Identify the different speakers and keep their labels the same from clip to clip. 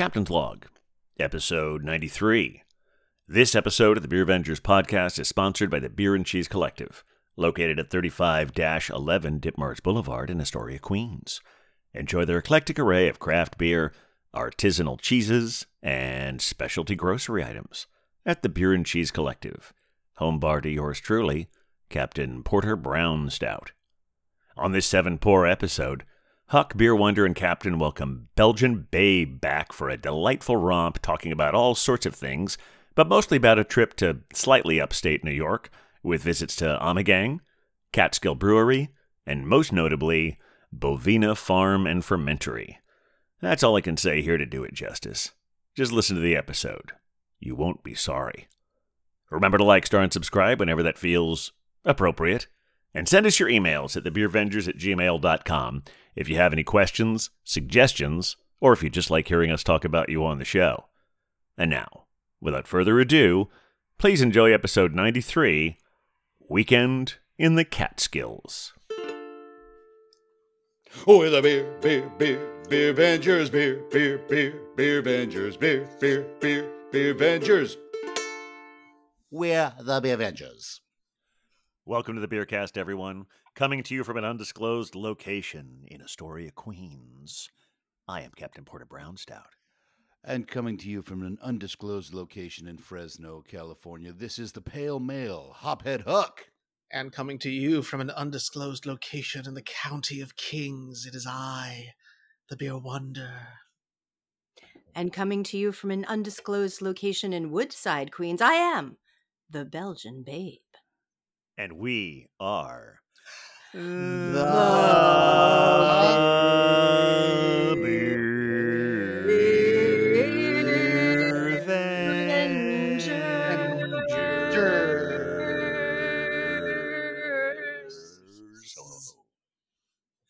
Speaker 1: Captain's Log, episode 93. This episode of the Beervengers podcast is sponsored by the Bier and Cheese Collective, located at 35 11 Ditmars Boulevard in Astoria, Queens. Enjoy their eclectic array of craft beer, artisanal cheeses, and specialty grocery items at the Bier and Cheese Collective. Home bar to yours truly, Captain Porter Brown Stout. On this seven pour episode, Huck, Beer Wonder, and Captain welcome Belgian Babe back for a delightful romp talking about all sorts of things, but mostly about a trip to slightly upstate New York with visits to Ommegang, Catskill Brewery, and most notably, Bovina Farm and Fermentory. That's all I can say here to do it justice. Just listen to the episode. You won't be sorry. Remember to like, star, and subscribe whenever that feels appropriate. And send us your emails at thebeervengers at gmail.com if you have any questions, suggestions, or if you just like hearing us talk about you on the show. And now, without further ado, please enjoy episode 93 Weekend in the Catskills.
Speaker 2: Oh, the beer, beer, beer, Beervengers, beer, beer, beer, beer Avengers, beer, beer, beer, Beervengers.
Speaker 3: We're the Beervengers.
Speaker 1: Welcome to the Beercast, everyone. Coming to you from an undisclosed location in Astoria, Queens. I am Captain Porter Brown Stout.
Speaker 3: And coming to you from an undisclosed location in Fresno, California, this is the Pale Male, Hophead Huck.
Speaker 4: And coming to you from an undisclosed location in the county of Kings, it is I, the Beer Wonder.
Speaker 5: And coming to you from an undisclosed location in Woodside, Queens, I am the Belgian Babe.
Speaker 1: And we are
Speaker 5: The
Speaker 1: Beer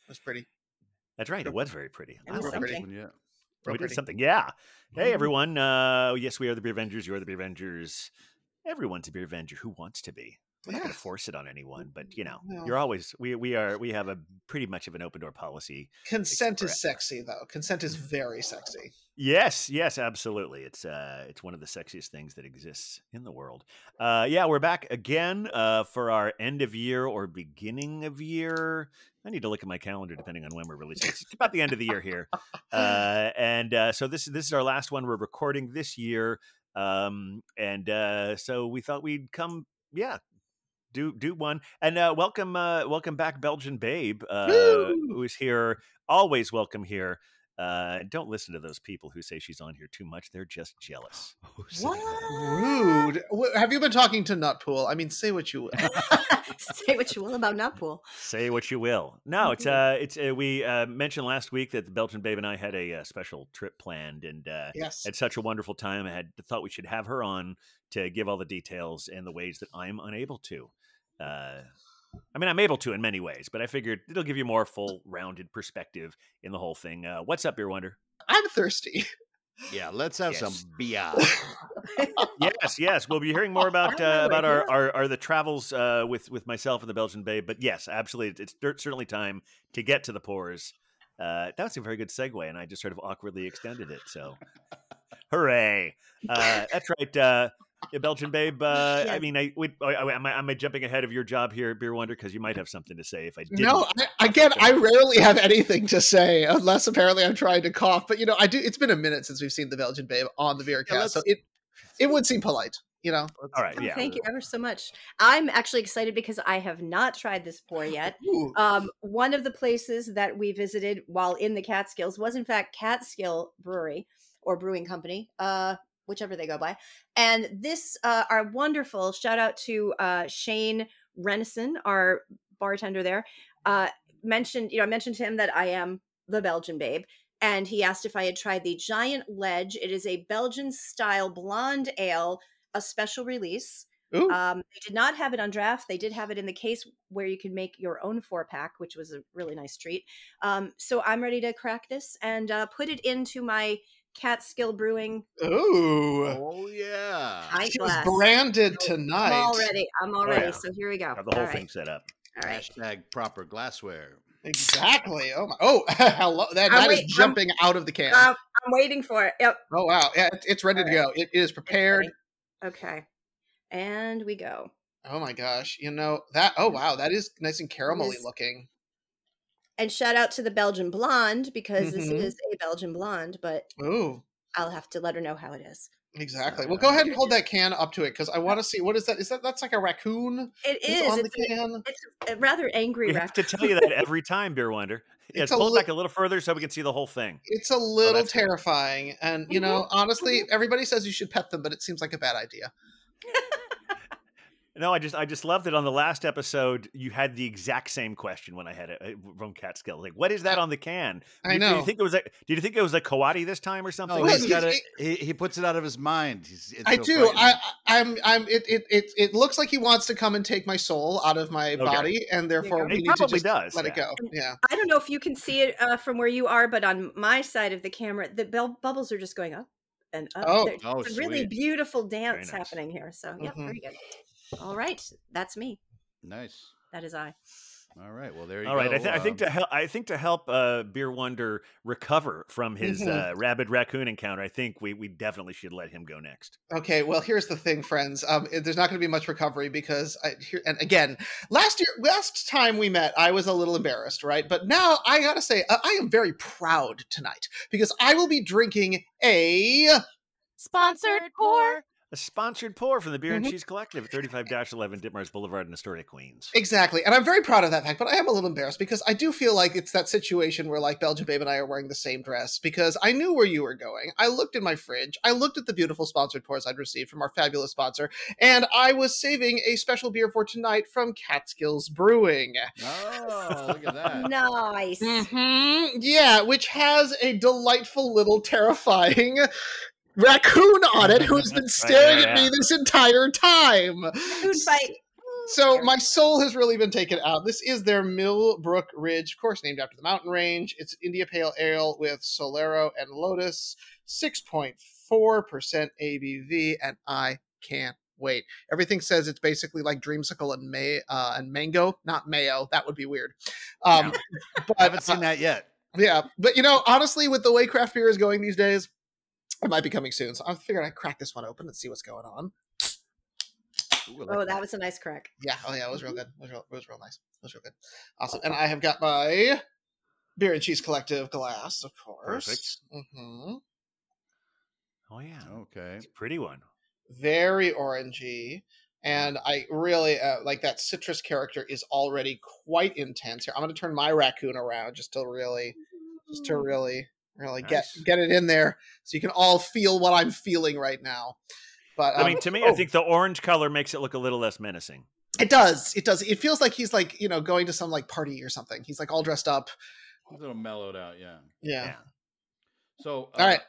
Speaker 4: That's pretty.
Speaker 1: That's right. It was very pretty.
Speaker 5: It
Speaker 1: I
Speaker 5: was
Speaker 1: liked
Speaker 5: something.
Speaker 1: it.
Speaker 3: Yeah.
Speaker 4: Real
Speaker 1: we did
Speaker 4: pretty.
Speaker 1: something. Yeah. Hey, everyone. Uh, yes, we are the Beervengers. You are the Beervengers. Everyone's a Beervenger who wants to be. We're not going to force it on anyone, but you know,
Speaker 4: No.
Speaker 1: you're always we we are we have a pretty much of an open door policy.
Speaker 4: Consent is sexy, though. Consent is very sexy.
Speaker 1: Yes, yes, absolutely. It's uh it's one of the sexiest things that exists in the world. Uh yeah, we're back again uh for our end of year or beginning of year. I need to look at my calendar depending on when we're releasing. It's about the end of the year here. Uh and uh so this this is our last one we're recording this year. Um and uh so we thought we'd come yeah, do do one. And uh welcome uh welcome back Belgian Babe uh who's here. Always welcome here. Uh, don't listen to those people who say she's on here too much. They're just jealous.
Speaker 5: What?
Speaker 4: Rude. Have you been talking to Nutpool? I mean, say what you will.
Speaker 5: Say what you will about Nutpool.
Speaker 1: Say what you will. No, it's uh, it's uh, we uh, mentioned last week that the Belgian Babe and I had a, uh special trip planned, and uh,
Speaker 4: yes.
Speaker 1: had such a wonderful time. I had thought we should have her on to give all the details and the ways that I'm unable to. Uh, I mean, I'm able to in many ways, but I figured it'll give you more full rounded perspective in the whole thing. Uh, what's up, Beer Wonder?
Speaker 4: I'm thirsty.
Speaker 3: Yeah, let's have
Speaker 1: Yes.
Speaker 3: some beer.
Speaker 1: yes, yes. We'll be hearing more about uh, about our, our, our the travels uh, with with myself and the Belgian Babe. But yes, absolutely, it's cer- certainly time to get to the pores. Uh, that was a very good segue, and I just sort of awkwardly extended it. So, hooray! Uh, that's right, uh, yeah, Belgian Babe. Uh, I mean, I, we, I, I, am, I, am I jumping ahead of your job here, Beer Wonder? Because you might have something to say if I didn't.
Speaker 4: No, I, again, I rarely have anything to say unless apparently I'm trying to cough. But you know, I do. It's been a minute since we've seen the Belgian Babe on the Beer
Speaker 1: Yeah,
Speaker 4: Cast, so it it would seem polite. You know.
Speaker 1: All right,
Speaker 5: Oh,
Speaker 1: yeah.
Speaker 5: Thank you ever so much. I'm actually excited because I have not tried this pour yet. Um, one of the places that we visited while in the Catskills was, in fact, Catskill Brewery or Brewing Company, uh, whichever they go by. And this, uh, our wonderful shout out to uh, Shane Renison, our bartender there. Uh, mentioned, you know, I mentioned to him that I am the Belgian babe. And he asked if I had tried the Giant Ledge. It is a Belgian style blonde ale, a special release. Um, they did not have it on draft. They did have it in the case where you can make your own four pack, which was a really nice treat. Um, so I'm ready to crack this and uh, put it into my Catskill Brewing
Speaker 4: Ooh.
Speaker 3: oh yeah.
Speaker 5: pint
Speaker 4: She was branded tonight.
Speaker 5: I'm all ready. I'm all
Speaker 1: Oh,
Speaker 5: ready.
Speaker 1: yeah.
Speaker 5: So here we go.
Speaker 1: Have the whole
Speaker 5: all
Speaker 1: thing
Speaker 5: right.
Speaker 1: set up.
Speaker 5: All right.
Speaker 3: Hashtag proper glassware.
Speaker 4: Exactly. Oh my. Oh, hello. That,
Speaker 5: I'm
Speaker 4: that is
Speaker 5: wait- I'm-
Speaker 4: jumping out of the can.
Speaker 5: Um, I'm waiting for it. Yep.
Speaker 4: oh wow. Yeah, it- it's ready to go. It is prepared.
Speaker 5: Okay. And we go.
Speaker 4: Oh my gosh. You know that. Oh wow. That is nice and caramelly looking.
Speaker 5: And shout out to the Belgian blonde because this
Speaker 4: Mhm.
Speaker 5: is a Belgian blonde, but
Speaker 4: Ooh.
Speaker 5: I'll have to let her know how it is.
Speaker 4: Exactly.
Speaker 5: So,
Speaker 4: Well, go ahead and hold that can up to it because I want to see what is that? Is that that's like a raccoon It's
Speaker 5: is.
Speaker 4: on the
Speaker 5: It's, a,
Speaker 4: can?
Speaker 5: it's a rather angry
Speaker 1: We have to tell you that every time, Beer Wonder. Yeah,
Speaker 4: It's a
Speaker 1: pull it
Speaker 4: li-
Speaker 1: back a little further so we can see the whole thing.
Speaker 4: It's a little
Speaker 1: that's good.
Speaker 4: terrifying, and you know, honestly, everybody says you should pet them, but it seems like a bad idea.
Speaker 1: No, I just I just loved it on the last episode. You had the exact same question when I had it uh, from Catskill. Like, what is that on the can?
Speaker 4: I
Speaker 1: Did- Did
Speaker 4: know.
Speaker 1: you think it was a? Did you think it was a coati this time or something?
Speaker 3: No,
Speaker 4: Well,
Speaker 3: he's
Speaker 4: it-
Speaker 3: got it.
Speaker 4: it-
Speaker 3: He, he puts it out of his mind. He's, it's
Speaker 4: I
Speaker 3: so
Speaker 4: do. I, I- I'm. I'm. It, it. It. It looks like he wants to come and take my soul out of my
Speaker 1: Okay.
Speaker 4: body, and therefore
Speaker 5: go.
Speaker 4: we
Speaker 1: He
Speaker 4: need to
Speaker 1: probably
Speaker 4: just
Speaker 1: does,
Speaker 4: let it
Speaker 1: yeah.
Speaker 4: go. Yeah.
Speaker 5: I don't know if you can see it uh, from where you are, but on my side of the camera, the bell bubbles are just going up and up.
Speaker 4: Oh.
Speaker 5: There's
Speaker 3: Oh,
Speaker 5: a really beautiful dance
Speaker 1: nice.
Speaker 5: happening here. So, yep,
Speaker 4: Mhm.
Speaker 5: very good. All right, that's me.
Speaker 3: nice.
Speaker 5: That is I.
Speaker 3: All right. Well, there you
Speaker 1: All
Speaker 3: go.
Speaker 1: right, I, th- I think
Speaker 3: Um,
Speaker 1: to help, I think to help uh, Beer Wonder recover from his
Speaker 4: Mhm.
Speaker 1: uh, rabid raccoon encounter, I think we we definitely should let him go next.
Speaker 4: Okay, well, here's the thing, friends. Um, it- there's not going to be much recovery because I here and again, last year, last time we met, I was a little embarrassed, right? But now I gotta say, uh, I am very proud tonight because I will be drinking a.
Speaker 6: Sponsored pour.
Speaker 1: A sponsored pour from the Beer and
Speaker 4: Mhm.
Speaker 1: Cheese Collective, at 35-11 Ditmars Boulevard in Astoria, Queens.
Speaker 4: Exactly, and I'm very proud of that fact. But I am a little embarrassed because I do feel like it's that situation where like Belgian Babe and I are wearing the same dress because I knew where you were going. I looked in my fridge, I looked at the beautiful sponsored pours I'd received from our fabulous sponsor, and I was saving a special beer for tonight from Catskills Brewing.
Speaker 3: Oh, look at that.
Speaker 5: Nice.
Speaker 4: hmm Yeah, which has a delightful little terrifying raccoon on it who has been staring at me
Speaker 1: yeah.
Speaker 4: this entire time.
Speaker 5: Food fight.
Speaker 4: So my soul has really been taken out. This is their Millbrook Ridge, of course, named after the mountain range. It's India Pale Ale with Solero and Lotus, 6.4% ABV, and I can't wait. Everything says it's basically like dreamsicle and may uh, and mango, not mayo. That would be weird. Um, but
Speaker 3: I haven't seen that yet.
Speaker 4: yeah, but you know, honestly, with the way craft beer is going these days, it might be coming soon. So I figured I'd crack this one open and see what's going on.
Speaker 3: Ooh, like
Speaker 5: Oh, that was a nice crack.
Speaker 4: Yeah, oh yeah, it was real good. It was real, it was real nice. It was real good. Awesome. And I have got my bier and cheese collective glass, of course. hmm
Speaker 1: Oh yeah,
Speaker 3: Okay.
Speaker 1: it's a pretty one.
Speaker 4: Very orangey. And I really uh, like that citrus character is already quite intense here. I'm going to turn my raccoon around just to really, just to really, really get
Speaker 1: Nice.
Speaker 4: get it in there, so you can all feel what I'm feeling right now. But
Speaker 1: I
Speaker 4: um,
Speaker 1: mean, to me,
Speaker 4: oh.
Speaker 1: I think the orange color makes it look a little less menacing.
Speaker 4: It does. It does. It feels like he's like, you know, going to some like party or something. He's like all dressed up.
Speaker 3: A little mellowed out, yeah.
Speaker 4: Yeah.
Speaker 1: Yeah.
Speaker 3: So,
Speaker 4: All right.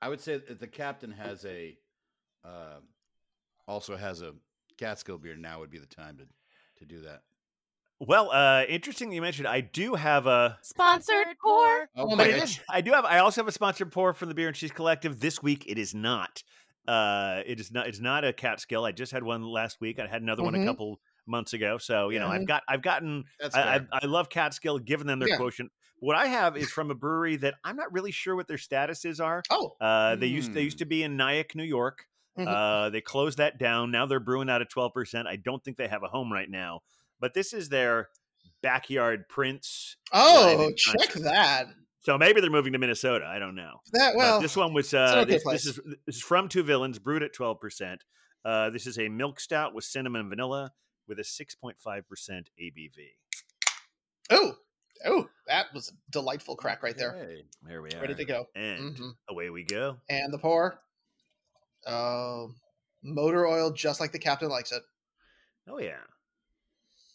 Speaker 3: I would say that the captain has a, uh, also has a Catskill beard. Now would be the time to, to do that.
Speaker 1: Well, uh, interesting you mentioned. I do have a.
Speaker 6: Sponsored pour.
Speaker 4: Oh
Speaker 1: But
Speaker 4: my gosh.
Speaker 1: I do have. I also have a sponsored pour from the Bier and Cheese Collective. This week, it is not. Uh, it is not. It's not a Catskill. I just had one last week. I had another one
Speaker 4: Mhm.
Speaker 1: a couple months ago. So you know,
Speaker 4: Yeah.
Speaker 1: I've got. I've gotten. I, I. I love Catskill, giving them their
Speaker 4: Yeah.
Speaker 1: quotient. What I have is from a brewery that I'm not really sure what their statuses are.
Speaker 4: Oh.
Speaker 1: Uh, they used they used to be in Nyack, New York.
Speaker 4: Mhm.
Speaker 1: Uh, they closed that down. Now they're brewing out at twelve percent. I don't think they have a home right now, but this is their backyard Prince.
Speaker 4: Oh, check
Speaker 1: country.
Speaker 4: that.
Speaker 1: So maybe they're moving to Minnesota. I don't know.
Speaker 4: That
Speaker 1: But
Speaker 4: well.
Speaker 1: this one was uh,
Speaker 4: okay
Speaker 1: this, this is this is from Two Villains, brewed at twelve percent. Uh, this is a milk stout with cinnamon and vanilla with a six point five percent ABV.
Speaker 4: Oh, oh, that was a delightful crack right there.
Speaker 3: Okay.
Speaker 1: There we are,
Speaker 4: Ready to go.
Speaker 1: and
Speaker 4: Mhm.
Speaker 1: away we go.
Speaker 4: And the pour. Oh, motor oil, just like the captain likes it.
Speaker 1: Oh yeah,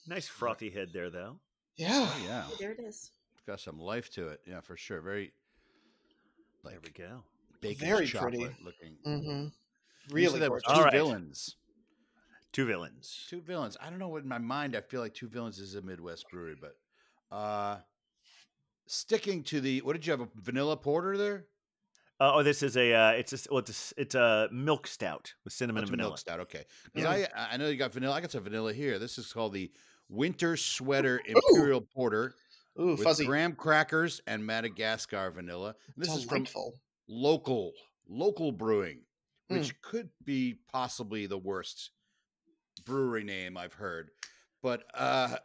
Speaker 1: nice frothy head there though.
Speaker 4: Yeah.
Speaker 3: Oh, yeah.
Speaker 5: There it is.
Speaker 3: It's got some life to it. Yeah, for sure. Very
Speaker 1: There we go.
Speaker 3: bacon
Speaker 4: Very
Speaker 3: chocolate
Speaker 4: pretty.
Speaker 3: looking.
Speaker 4: Mm-hmm. Really
Speaker 3: said there was two
Speaker 1: All right.
Speaker 3: villains.
Speaker 1: Two villains.
Speaker 3: Two villains. I don't know what in my mind I feel like two villains is a Midwest brewery, but uh sticking to the what did you have a vanilla porter there?
Speaker 1: Uh, oh, this is a uh, it's a well, it's a, it's a milk stout with cinnamon
Speaker 3: That's
Speaker 1: and
Speaker 3: a
Speaker 1: vanilla.
Speaker 3: milk stout. Okay, because I I I know you got vanilla. I got some vanilla here. This is called the Winter Sweater Imperial Porter.
Speaker 4: Ooh,
Speaker 3: with
Speaker 4: fuzzy.
Speaker 3: graham crackers and Madagascar vanilla. And this is from local local brewing,
Speaker 4: Mm.
Speaker 3: which could be possibly the worst brewery name I've heard, but uh,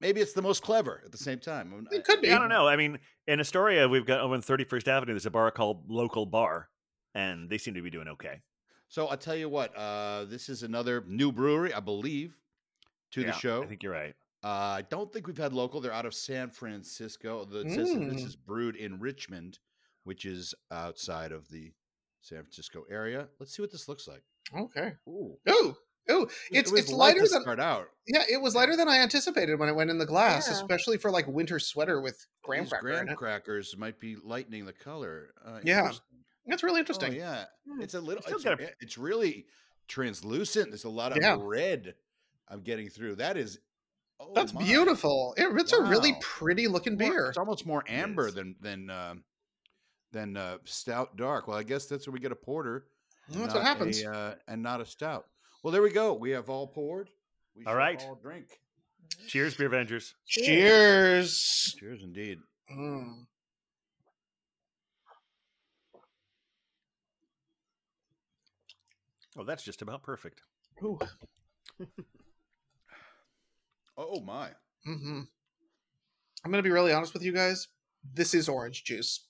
Speaker 3: maybe it's the most clever at the same time.
Speaker 4: It could be.
Speaker 1: I don't know. I mean, in Astoria, we've got over on 31st Avenue, there's a bar called Local Bar, and they seem to be doing okay.
Speaker 3: So I'll tell you what. Uh, this is another new brewery, I believe, to
Speaker 1: Yeah,
Speaker 3: the show.
Speaker 1: I think you're right.
Speaker 3: Uh, I don't think we've had local. They're out of San Francisco. The- It says this
Speaker 4: Mm.
Speaker 3: is brewed in Richmond, which is outside of the San Francisco area. Let's see what this looks like.
Speaker 4: Okay.
Speaker 3: Ooh,
Speaker 4: Ooh, ooh. It's
Speaker 3: was
Speaker 4: it's
Speaker 3: light
Speaker 4: lighter than
Speaker 3: start out.
Speaker 4: yeah. It was lighter than I anticipated when it went in the glass,
Speaker 5: Yeah.
Speaker 4: especially for like winter sweater with graham
Speaker 3: These
Speaker 4: cracker
Speaker 3: graham
Speaker 4: it.
Speaker 3: crackers might be lightening the color. Uh,
Speaker 4: Yeah. That's really
Speaker 3: Oh,
Speaker 4: interesting.
Speaker 3: yeah,
Speaker 5: Hmm.
Speaker 3: it's a little.
Speaker 1: Still
Speaker 3: It's,
Speaker 1: a-
Speaker 3: it's really translucent. There's a lot of
Speaker 4: Yeah.
Speaker 3: red. I'm getting through. That is. Oh
Speaker 4: That's
Speaker 3: my.
Speaker 4: beautiful. It- it's a really pretty looking
Speaker 3: More-
Speaker 4: beer.
Speaker 3: It's almost more amber than than um than uh, stout dark. Well, I guess that's where we get a porter. and
Speaker 4: That's what happens.
Speaker 3: A, uh, and not a stout. Well, there we go. We have all poured. We
Speaker 1: All
Speaker 3: shall
Speaker 1: right.
Speaker 3: all drink.
Speaker 1: Cheers, Beervengers.
Speaker 4: Cheers.
Speaker 3: Cheers, indeed.
Speaker 4: Mm.
Speaker 1: Well, that's just about perfect.
Speaker 4: Ooh.
Speaker 3: Oh my!
Speaker 4: Mm-hmm. I'm gonna be really honest with you guys. This is orange juice.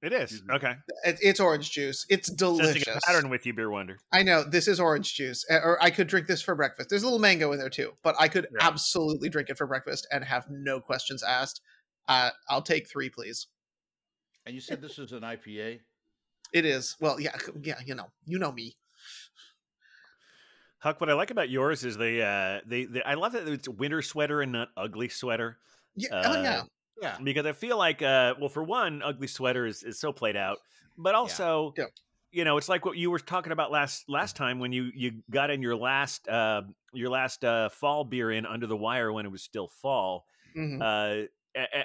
Speaker 1: It is. Okay.
Speaker 4: It, it's orange juice. It's
Speaker 1: Sensing
Speaker 4: delicious.
Speaker 1: a pattern with you, Beer Wonder.
Speaker 4: I know this is orange juice, or I could drink this for breakfast. There's a little mango in there too, but I could
Speaker 1: Yeah.
Speaker 4: absolutely drink it for breakfast and have no questions asked. Uh, I'll take three, please.
Speaker 3: And you said this is an IPA.
Speaker 4: It is well, yeah, yeah. You know, you know me.
Speaker 1: Huck, what I like about yours is they, uh, they, they I love that it's winter sweater and not ugly sweater.
Speaker 4: Yeah,
Speaker 1: Uh,
Speaker 4: oh yeah.
Speaker 3: Yeah.
Speaker 1: because I feel like, uh, well, for one, ugly sweater is, is so played out, but also,
Speaker 4: Yeah.
Speaker 1: you know, it's like what you were talking about last last time when you you got in your last uh, your last uh, fall beer in under the wire when it was still fall,
Speaker 4: Mhm.
Speaker 1: uh,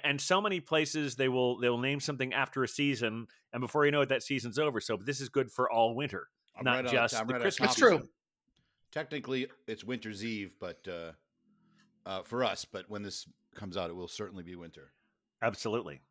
Speaker 1: and so many places they will they will name something after a season, and before you know it, that season's over. So this is good for all winter,
Speaker 3: I'm
Speaker 1: not
Speaker 3: right
Speaker 1: just
Speaker 3: I'm
Speaker 1: the
Speaker 3: right
Speaker 1: Christmas.
Speaker 4: That's true.
Speaker 3: You. Technically, it's winter's eve, but uh, uh, for us, but when this comes out, it will certainly be winter.
Speaker 1: Absolutely.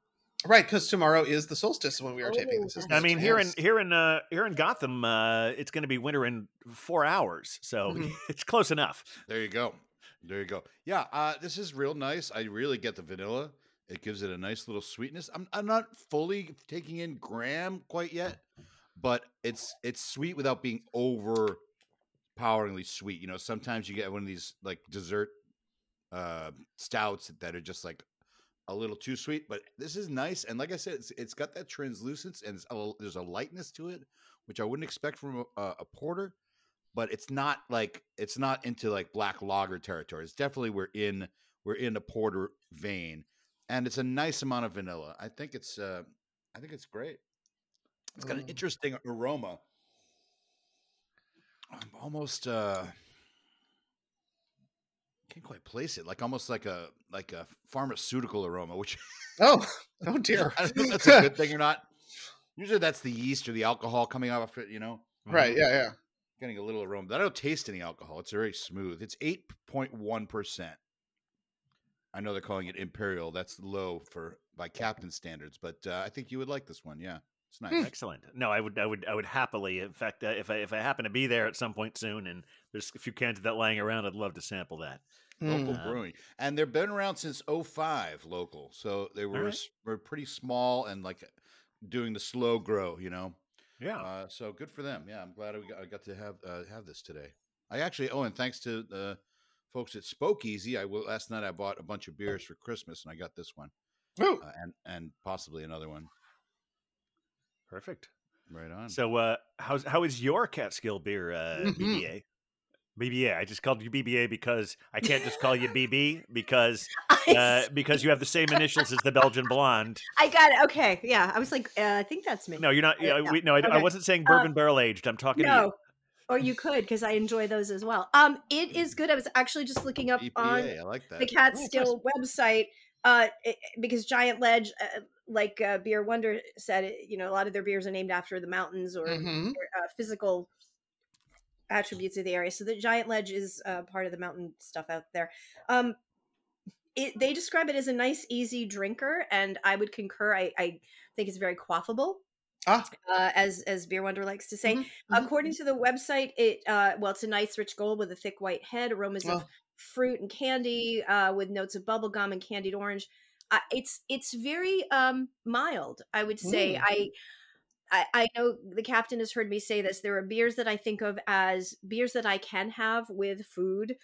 Speaker 4: Right, because tomorrow is the solstice when we are taping
Speaker 5: Oh,
Speaker 4: this.
Speaker 1: I mean, here in here in uh, here in Gotham, uh, it's going to be winter in four hours, so
Speaker 4: Mhm.
Speaker 1: it's close enough.
Speaker 3: There you go. There you go. Yeah, uh, this is real nice. I really get the vanilla. It gives it a nice little sweetness. I'm I'm not fully taking in graham quite yet, but it's it's sweet without being overpoweringly sweet. You know, sometimes you get one of these like dessert uh, stouts that are just like a little too sweet, but this is nice. And like I said, it's it's got that translucence and a, there's a lightness to it, which I wouldn't expect from a, a porter. But it's not like it's not into like black lager territory. It's definitely we're in we're in a porter vein, and it's a nice amount of vanilla. I think it's uh, I think it's great. It's got an
Speaker 4: Mm.
Speaker 3: interesting aroma. I'm almost uh can't quite place it. Like almost like a like a pharmaceutical aroma, which
Speaker 4: Oh, oh dear.
Speaker 3: I don't know if that's a good thing or not. Usually that's the yeast or the alcohol coming out of it, you know.
Speaker 4: right, yeah, yeah.
Speaker 3: Getting a little aroma. But I don't taste any alcohol. It's very smooth. It's eight point one percent. I know they're calling it imperial. That's low for by captain standards, but uh, I think you would like this one. Yeah, it's nice.
Speaker 1: Excellent. No, I would, I would, I would happily. In fact, uh, if I if I happen to be there at some point soon, and there's a few cans of that lying around, I'd love to sample that.
Speaker 3: local
Speaker 4: Mm.
Speaker 3: brewing and they've been around since 05 local so they were
Speaker 1: right.
Speaker 3: were pretty small and like doing the slow grow you know
Speaker 1: Yeah.
Speaker 3: uh, so good for them yeah i'm glad I got, I got to have uh, have this today i actually oh and thanks to the folks at spoke easy i will last night i bought a bunch of beers for christmas and i got this one uh, and and possibly another one
Speaker 1: Perfect.
Speaker 3: right on
Speaker 1: So, uh, how's how is your Catskill beer, uh,
Speaker 4: Mhm.
Speaker 1: BBA? BBA. I just called you BBA because I can't just call you BB because uh, because you have the same initials as the Belgian blonde.
Speaker 5: I got it. Okay, yeah. I was like, uh, I think that's me.
Speaker 1: No, you're not. Yeah, we, no, I, I wasn't saying
Speaker 5: Um,
Speaker 1: bourbon barrel aged. I'm talking to you.
Speaker 5: No, or you could because I enjoy those as well. Um, it is good. I was actually just looking up
Speaker 3: EPA,
Speaker 5: on
Speaker 3: like
Speaker 5: the Catskill website uh, it- because Giant Ledge, uh, like uh, Beer Wonder said, you know, a lot of their beers are named after the mountains or,
Speaker 4: Mhm.
Speaker 5: or, uh, physical attributes of the area. So the Giant Ledge is uh, part of the mountain stuff out there. Um, it, they describe it as a nice, easy drinker, and I would concur. I, I think it's very quaffable.
Speaker 4: Ah.
Speaker 5: Uh, as as Beer Wonder likes to say,
Speaker 4: Mhm, mhm.
Speaker 5: according to the website, it uh, well, it's a nice rich gold with a thick white head, aromas of
Speaker 4: Oh.
Speaker 5: fruit and candy, uh, with notes of bubble gum and candied orange. Uh, it's it's very um, mild, I would say.
Speaker 4: Mm.
Speaker 5: I, I I know the captain has heard me say this. There are beers that I think of as beers that I can have with food,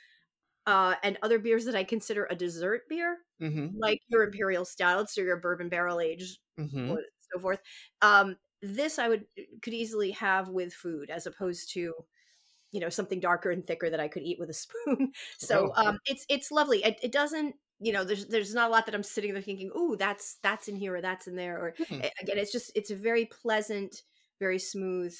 Speaker 5: uh, and other beers that I consider a dessert beer,
Speaker 4: Mm-hmm.
Speaker 5: like your imperial stouts or your bourbon barrel aged
Speaker 4: Mm-hmm.
Speaker 5: so forth. Um, this I would could easily have with food as opposed to, you know, something darker and thicker that I could eat with a spoon. So um, it's it's lovely. It, it doesn't, you know, there's there's not a lot that I'm sitting there thinking, ooh, that's that's in here or that's in there. Or
Speaker 4: Hmm.
Speaker 5: again, it's just it's a very pleasant, very smooth.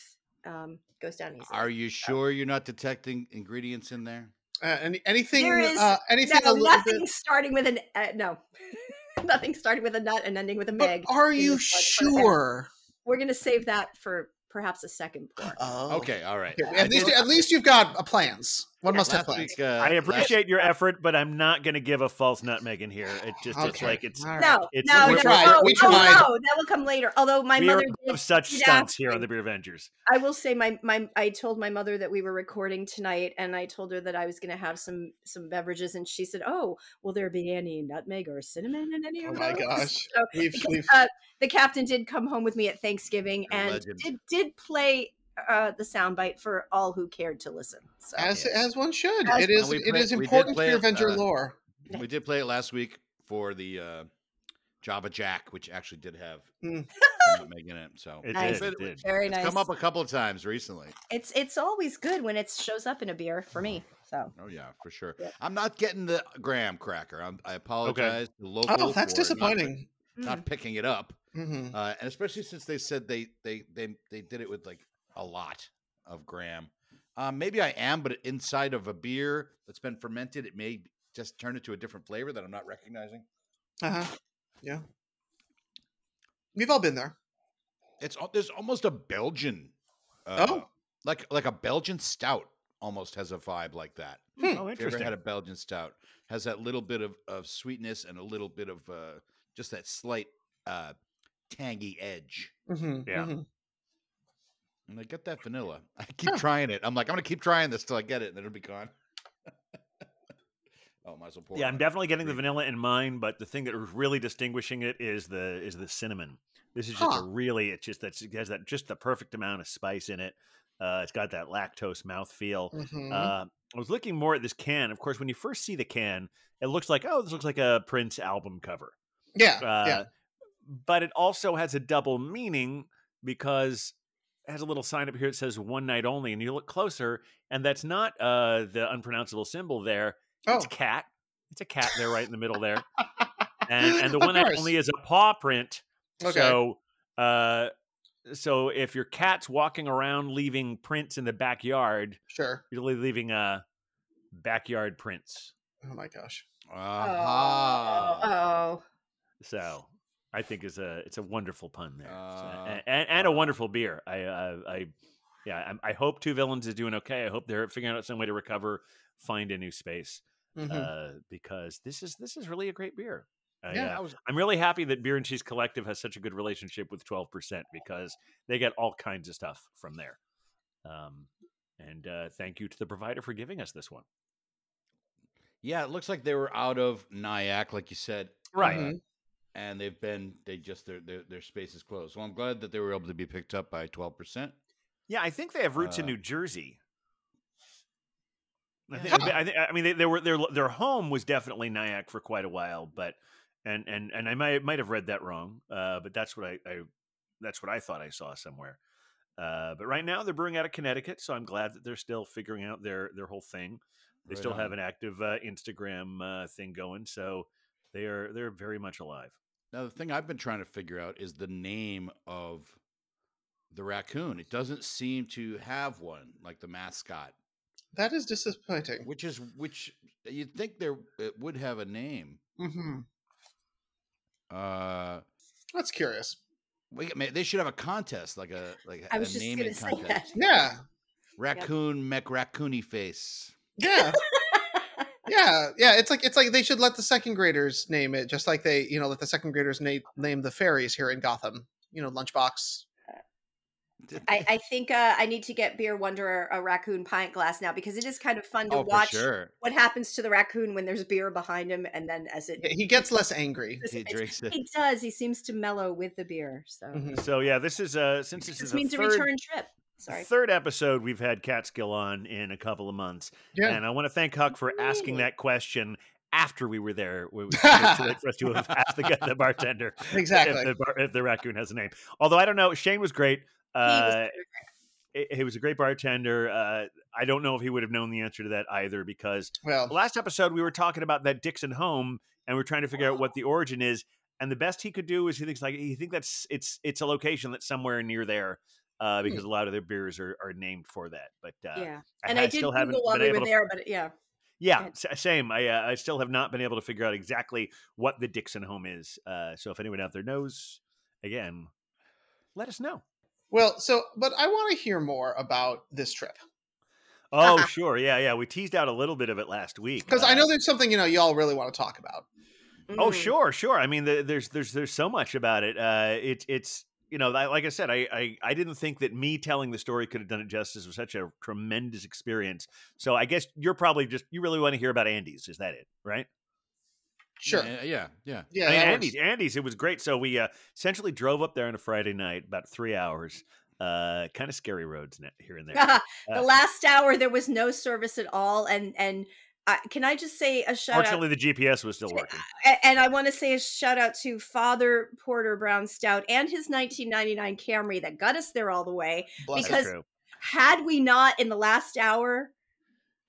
Speaker 5: Um, goes down easily.
Speaker 3: Are you sure you're not detecting ingredients in there?
Speaker 4: Uh, any, anything?
Speaker 5: There is
Speaker 4: uh, anything?
Speaker 5: no,
Speaker 4: a
Speaker 5: nothing
Speaker 4: bit.
Speaker 5: starting with an uh, no, nothing starting with a nut and ending with a
Speaker 4: But
Speaker 5: meg.
Speaker 4: are you
Speaker 5: this one for the bear.
Speaker 4: sure?
Speaker 5: We're gonna save that for perhaps a second pour.
Speaker 4: Oh,
Speaker 3: Okay, all right.
Speaker 4: Okay,
Speaker 3: I
Speaker 4: At least, at least you've got uh, plans. One must have
Speaker 3: week, uh,
Speaker 1: I appreciate your effort, but I'm not going to give a false nutmeg in here. It just it's like it's
Speaker 4: all right.
Speaker 5: No,
Speaker 1: It's-
Speaker 5: no,
Speaker 1: we
Speaker 5: no.
Speaker 4: tried,
Speaker 5: Oh,
Speaker 4: we
Speaker 5: oh,
Speaker 4: tried.
Speaker 5: no, that will come later. Although my
Speaker 1: we
Speaker 5: mother did,
Speaker 1: of such stunts here on the Beervengers.
Speaker 5: I will say my my I told my mother that we were recording tonight, and I told her that I was going to have some some beverages, and she said, "Oh, will there be any nutmeg or cinnamon in any
Speaker 4: Oh
Speaker 5: of
Speaker 4: my gosh.
Speaker 5: So,
Speaker 4: We've,
Speaker 5: because,
Speaker 4: we've,
Speaker 5: uh, the captain did come home with me at Thanksgiving
Speaker 3: You're
Speaker 5: and
Speaker 3: legend.
Speaker 5: did did play uh, the soundbite for all who cared to listen. So
Speaker 4: as
Speaker 3: yes.
Speaker 4: as one should.
Speaker 5: As-
Speaker 4: It is.
Speaker 3: we
Speaker 4: It
Speaker 3: play-
Speaker 4: is important for your
Speaker 3: it,
Speaker 4: Avenger
Speaker 3: uh,
Speaker 4: lore.
Speaker 3: we did play it last week for the uh, Java Jack, which actually did have
Speaker 4: Mm.
Speaker 3: some it. So
Speaker 1: It
Speaker 5: Nice.
Speaker 1: did. It did.
Speaker 5: very
Speaker 3: it's
Speaker 5: nice.
Speaker 3: come up a couple of times recently.
Speaker 5: it's it's always good when it shows up in a beer for me. So
Speaker 3: Oh yeah, for sure.
Speaker 5: Yeah.
Speaker 3: I'm not getting the graham cracker. I'm, I apologize to local.
Speaker 4: Oh, that's
Speaker 3: for not-
Speaker 4: disappointing.
Speaker 3: Not, picking it up,
Speaker 4: hmm
Speaker 3: uh, and especially since they said they they they they did it with like a lot of graham. Um, maybe I am, but inside of a beer that's been fermented, it may just turn into a different flavor that I'm not recognizing.
Speaker 4: Uh huh. Yeah. We've all been there.
Speaker 3: It's there's almost a Belgian, uh,
Speaker 4: Oh.
Speaker 3: like like a Belgian stout almost has a vibe like that.
Speaker 1: Oh,
Speaker 3: If you ever
Speaker 1: interesting.
Speaker 3: had a Belgian stout, has that little bit of, of sweetness and a little bit of uh, just that slight uh, tangy edge.
Speaker 4: Mm-hmm.
Speaker 1: Yeah.
Speaker 3: And I get that vanilla. I keep trying it. I'm like, I'm gonna keep trying this till I get it, and then it'll be gone. oh, might as well pour.
Speaker 1: Yeah, I'm definitely getting the vanilla in mine, but the thing that is really distinguishing it is the is the cinnamon. This is just a really it's just that it has that just the perfect amount of spice in it. Uh, it's got that lactose mouthfeel.
Speaker 4: Mm-hmm.
Speaker 1: Uh, I was looking more at this can. Of course, when you first see the can, it looks like oh, this looks like a Prince album cover.
Speaker 4: yeah.
Speaker 1: Uh,
Speaker 4: yeah.
Speaker 1: But it also has a double meaning because it has a little sign up here that says "one night only," and you look closer, and that's not uh, the unpronounceable symbol there. It's
Speaker 4: Oh.
Speaker 1: cat. It's a cat there, right in the middle there, and and the one night only is a paw print.
Speaker 4: Okay.
Speaker 1: So, uh, so if your cat's walking around leaving prints in the backyard,
Speaker 4: Sure.
Speaker 1: you're really leaving uh, backyard prints.
Speaker 4: Oh my gosh.
Speaker 3: Aha.
Speaker 5: oh,
Speaker 1: So I think is a it's a wonderful pun there, So-
Speaker 3: Uh,
Speaker 1: and, and, and a
Speaker 3: uh.
Speaker 1: wonderful beer. I uh, I yeah I, I hope Two Villains is doing okay. I hope they're figuring out some way to recover, find a new space,
Speaker 4: Mhm.
Speaker 1: uh, because this is this is really a great beer. I,
Speaker 4: Yeah,
Speaker 1: uh,
Speaker 3: I was
Speaker 1: I'm really happy that Bier and Cheese Collective has such a good relationship with 12% because they get all kinds of stuff from there. Um, and uh, thank you to the provider for giving us this one.
Speaker 3: yeah. It looks like they were out of Nyack, like you said,
Speaker 1: Right.
Speaker 3: uh, and they've been they just their their their space is closed. So I'm glad that they were able to be picked up by 12. percent
Speaker 1: Yeah, I think they have roots in
Speaker 3: Uh,
Speaker 1: New Jersey. I,
Speaker 3: Yeah.
Speaker 1: think, I, think, I mean, they, they were their their home was definitely Nyack for quite a while, but and and and I might might have read that wrong, uh, but that's what I, I that's what I thought I saw somewhere. Uh, but right now they're brewing out of Connecticut, so I'm glad that they're still figuring out their their whole thing. They
Speaker 3: Right
Speaker 1: still have an active uh, Instagram uh, thing going, so they are they're very much alive.
Speaker 3: Now the thing I've been trying to figure out is the name of the raccoon. It doesn't seem to have one like the mascot,
Speaker 4: That is disappointing.
Speaker 3: which is which you'd think there it would have a name.
Speaker 4: hmm
Speaker 3: Uh,
Speaker 4: That's curious.
Speaker 3: we, ma- they should have a contest, like a like
Speaker 5: I
Speaker 3: a
Speaker 5: was just
Speaker 3: naming
Speaker 5: gonna say
Speaker 3: contest.
Speaker 5: that.
Speaker 4: Yeah.
Speaker 3: Raccoon mech raccoony face.
Speaker 4: Yeah. Yeah, yeah. It's like it's like they should let the second graders name it, just like they, you know, let the second graders name name the fairies here in Gotham. You know, lunchbox.
Speaker 5: I, I think uh, I need to get Beer Wonder a, a raccoon pint glass now because it is kind of fun to
Speaker 3: Oh,
Speaker 5: watch
Speaker 3: sure.
Speaker 5: what happens to the raccoon when there's beer behind him, and then as it
Speaker 4: He gets less angry.
Speaker 3: He drinks it.
Speaker 5: he does. He seems to mellow with the beer. So
Speaker 4: Mhm.
Speaker 1: So yeah, this is uh since this
Speaker 5: this
Speaker 1: is
Speaker 5: means a
Speaker 1: third,
Speaker 5: return trip. Sorry.
Speaker 1: third episode we've had Catskill on in a couple of months,
Speaker 4: Yeah.
Speaker 1: and I want to thank Huck for asking that question after we were there. It was too late for us to have asked the, the bartender
Speaker 4: Exactly.
Speaker 1: if, the, bar- if the raccoon has a name. Although I don't know, Shane was great.
Speaker 5: He was
Speaker 1: Uh, he, he was a great bartender. Uh, I don't know if he would have known the answer to that either because
Speaker 4: Well,
Speaker 1: last episode we were talking about that Dixon home and we're trying to figure out what the origin is. And the best he could do is he thinks like he think that's it's it's a location that's somewhere near there uh, because a lot of their beers are, are named for that. But uh,
Speaker 5: yeah, and
Speaker 1: ha-
Speaker 5: I did
Speaker 1: still haven't
Speaker 5: while
Speaker 1: been
Speaker 5: we
Speaker 1: able
Speaker 5: were
Speaker 1: to-
Speaker 5: there, but yeah,
Speaker 1: Yeah, same. I uh, I still have not been able to figure out exactly what the Dixon home is. Uh, so if anyone out there knows, again, let us know.
Speaker 4: well, so but I want to hear more about this trip
Speaker 1: Oh, sure. Yeah, yeah. We teased out a little bit of it last week
Speaker 4: because I
Speaker 1: Uh,
Speaker 4: know there's something you know y'all really want to talk about.
Speaker 1: Oh,
Speaker 5: Mm.
Speaker 1: sure, sure. I mean, the, there's there's there's so much about it. Uh, it's it's you know, I- like I said, I, I I didn't think that me telling the story could have done it justice. It was such a tremendous experience. So I guess you're probably just you really want to hear about Andes. Is that it? Right?
Speaker 4: Sure.
Speaker 3: Yeah, yeah, yeah.
Speaker 4: Yeah.
Speaker 1: I mean. Andes, Andes, it was great. So we uh, essentially drove up there on a Friday night, about three hours. Uh, kind of scary roads here and there.
Speaker 5: the
Speaker 1: Uh,
Speaker 5: last hour there was no service at all, and and can I just say a shout out?
Speaker 1: Fortunately, the GPS was still working.
Speaker 5: And I want to say a shout out to Father Porter Brown Stout and his 1999 Camry that got us there all the way.
Speaker 4: Bless
Speaker 5: because- Had we not in the last hour,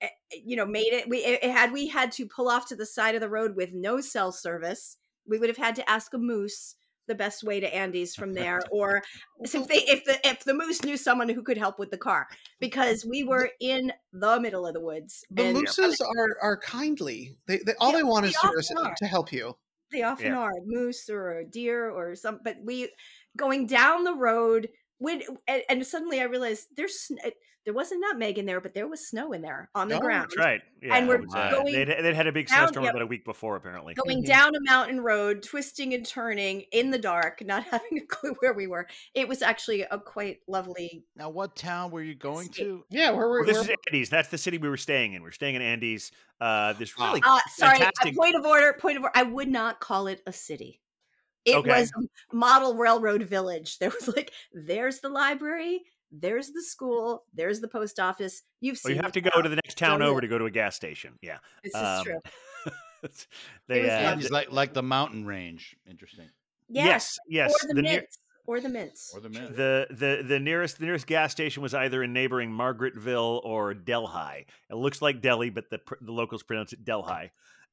Speaker 5: eh, eh, you know, made it, we eh, had we had to pull off to the side of the road with no cell service, we would have had to ask a moose the best way to Andes from there, or if they if the if the moose knew someone who could help with the car, because we were in the middle of the woods.
Speaker 4: The mooses are are kindly. They, they all
Speaker 5: Yeah,
Speaker 4: they want
Speaker 5: they
Speaker 4: is to, to help you.
Speaker 5: They often
Speaker 1: Yeah.
Speaker 5: are moose or a deer or some. But we going down the road when and, and suddenly I realized there's it- there wasn't nutmeg in there, but there was snow in there on the
Speaker 4: Oh,
Speaker 5: ground.
Speaker 1: That's right. Yeah,
Speaker 5: And we're
Speaker 1: it uh,
Speaker 5: going
Speaker 1: they'd, they'd had a big
Speaker 5: down-
Speaker 1: snowstorm
Speaker 5: yep.
Speaker 1: about a week before, apparently.
Speaker 5: Going
Speaker 4: Mhm.
Speaker 5: down a mountain road, twisting and turning in the dark, not having a clue where we were. It was actually a quite lovely.
Speaker 3: Now, what town were you going
Speaker 5: Escape.
Speaker 3: to?
Speaker 4: Yeah, where were
Speaker 1: Well, this
Speaker 4: where-
Speaker 1: is Andes. That's the city we were staying in. We are staying in Andes. Uh, this really
Speaker 5: Uh, sorry,
Speaker 1: Fantastic.
Speaker 5: point of order. Point of order. I would not call it a city. It
Speaker 1: Okay.
Speaker 5: was model railroad village. There was like, there's the library, there's the school, there's the post office. You've
Speaker 1: Well, you have to go
Speaker 5: now.
Speaker 1: to the next town
Speaker 5: Don't
Speaker 1: over
Speaker 5: you?
Speaker 1: to go to a gas station. Yeah.
Speaker 5: This is
Speaker 1: Um,
Speaker 5: true.
Speaker 1: they,
Speaker 5: was
Speaker 1: uh.
Speaker 3: It's like like the mountain range. Interesting.
Speaker 5: Yes,
Speaker 1: yes, yes.
Speaker 5: or the,
Speaker 1: the, near,
Speaker 5: mints, or the mints.
Speaker 3: Or the minute.
Speaker 1: the the the nearest the nearest gas station was either in neighboring Margaretville or Delhi. It looks like Delhi, but the the locals pronounce it Delhi.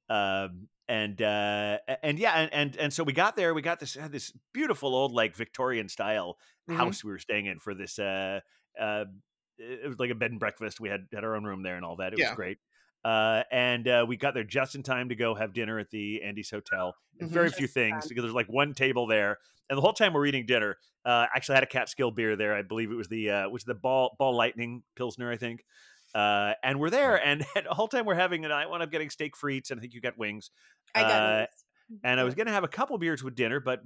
Speaker 1: Um, and uh, and yeah, and, and and so we got there. We got this had this beautiful old like Victorian style
Speaker 4: Mhm.
Speaker 1: house we were staying in for this. Uh, uh, it was like a bed and breakfast. We had had our own room there and all that. It
Speaker 4: Yeah.
Speaker 1: was great. Uh, and uh, we got there just in time to go have dinner at the Andes Hotel. And Very
Speaker 5: Just
Speaker 1: few things because there's like one table there, and the whole time we're eating dinner, uh, actually had a Catskill beer there. I believe it was the uh, was the ball ball lightning pilsner, I think. Uh, and we're there, and, and the whole time we're having it. I wound up getting steak frites, and I think you got wings.
Speaker 5: I got
Speaker 1: uh,
Speaker 5: it.
Speaker 1: And I was gonna have a couple beers with dinner, but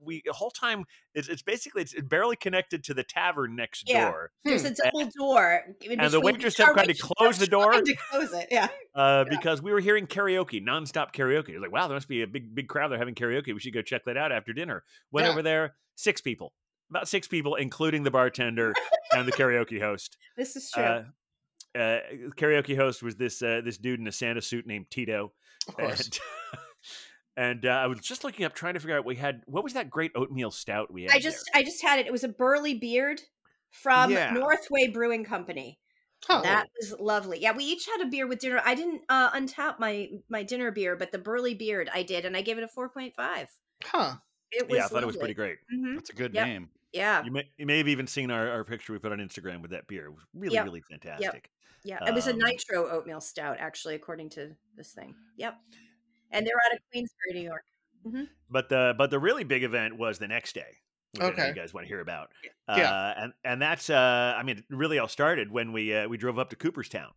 Speaker 1: we the whole time it's, it's basically it's barely connected to the tavern next
Speaker 5: Yeah.
Speaker 1: door.
Speaker 5: There's a double door.
Speaker 1: And the
Speaker 5: between-
Speaker 1: waitress
Speaker 5: our
Speaker 1: kept trying to close the door.
Speaker 5: To close it, yeah.
Speaker 1: uh,
Speaker 5: Yeah.
Speaker 1: because we were hearing karaoke, nonstop karaoke. It was like, wow, there must be a big, big crowd. They're having karaoke. We should go check that out after dinner. Went
Speaker 4: Yeah.
Speaker 1: over there, six people, about six people, including the bartender and the karaoke host.
Speaker 5: This is true.
Speaker 1: Uh, uh, karaoke host was this uh, this dude in a Santa suit named Tito,
Speaker 4: of course.
Speaker 1: and, and uh, I was just looking up trying to figure out we had what was that great oatmeal stout we had.
Speaker 5: I just I just had it. It was a burly beard from
Speaker 1: Yeah.
Speaker 5: Northway Brewing Company.
Speaker 4: Huh.
Speaker 5: That was lovely. Yeah, we each had a beer with dinner. I didn't uh, untap my my dinner beer, but the burly beard I did, and I gave it a four point five.
Speaker 4: huh.
Speaker 5: It was
Speaker 1: yeah, I thought it was pretty
Speaker 5: lovely.
Speaker 1: great.
Speaker 5: Mhm.
Speaker 3: That's a good
Speaker 5: Yep.
Speaker 3: name.
Speaker 5: Yeah,
Speaker 1: You may you may have even seen our, our picture we put on Instagram with that beer. It was really
Speaker 5: Yep.
Speaker 1: really fantastic.
Speaker 5: Yeah. It was a
Speaker 1: Um,
Speaker 5: nitro oatmeal stout, actually, according to this thing. Yep. And they're out of Queensbury, New York.
Speaker 1: But the but the really big event was the next day. Which I know
Speaker 4: Okay.
Speaker 1: you guys want to hear about.
Speaker 4: Yeah.
Speaker 1: Uh, and and that's uh, I mean, really all started when we uh, we drove up to Cooperstown.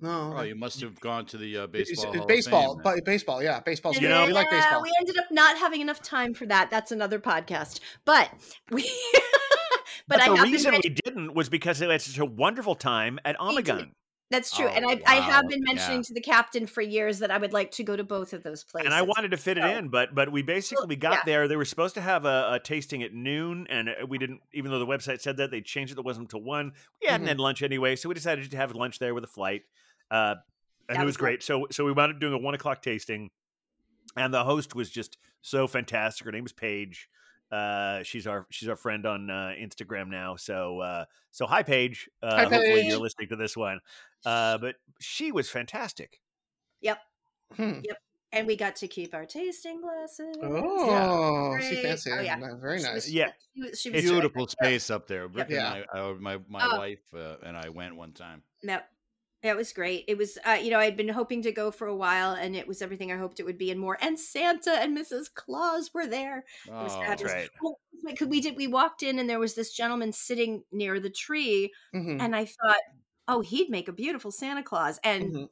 Speaker 4: No,
Speaker 3: Oh, you must have gone to the uh, baseball.
Speaker 4: it's
Speaker 3: Hall
Speaker 4: baseball,
Speaker 3: Fame,
Speaker 4: but baseball, yeah, baseball's
Speaker 1: You
Speaker 4: good.
Speaker 1: know-
Speaker 4: we like baseball.
Speaker 5: We ended up not having enough time for that. That's another podcast. But we.
Speaker 1: But,
Speaker 5: but, I
Speaker 1: the reason we didn't was because it had such a wonderful time at. Ommegang.
Speaker 5: That's true, and
Speaker 3: Oh,
Speaker 5: I, I have been mentioning
Speaker 3: Yeah.
Speaker 5: to the captain for years that I would like to go to both of those places.
Speaker 1: And I wanted to fit it in, but but we basically we got
Speaker 5: yeah.
Speaker 1: there. They were supposed to have a, a tasting at noon, and uh, we didn't. Even though the website said that, they changed it. It wasn't until one. We hadn't
Speaker 4: Mhm.
Speaker 1: had lunch anyway, so we decided to have lunch there with a flight, uh, and
Speaker 5: That
Speaker 1: it
Speaker 5: was
Speaker 1: was great. So so we wound up doing a one o'clock tasting, and the host was just so fantastic. Her name was Paige. Uh, she's our she's our friend on uh, Instagram now. So uh, so hi Paige. Uh,
Speaker 4: Hi,
Speaker 1: hopefully you're listening to this one. Uh, but she was fantastic. Yep.
Speaker 4: Hmm. Yep.
Speaker 5: And we got to keep our tasting glasses.
Speaker 4: Oh, see,
Speaker 5: Great.
Speaker 4: fancy.
Speaker 5: Oh, yeah.
Speaker 4: Nice, Very
Speaker 5: She
Speaker 4: nice.
Speaker 5: was-
Speaker 1: Yeah.
Speaker 5: she was, she was
Speaker 3: Beautiful
Speaker 5: terrific.
Speaker 3: space up there. Brick
Speaker 4: Yeah.
Speaker 3: and I, my my
Speaker 5: Oh.
Speaker 3: wife uh, and I went one time.
Speaker 5: No, that was great. It was, uh, you know, I'd been hoping to go for a while, and it was everything I hoped it would be and more. And Santa and Mrs. Claus were there. It was
Speaker 3: Oh,
Speaker 5: fabulous.
Speaker 1: right.
Speaker 5: Well, we did, we walked in, and there was this gentleman sitting near the tree,
Speaker 4: Mhm,
Speaker 5: and I thought, oh, he'd make a beautiful Santa Claus. And
Speaker 4: mhm.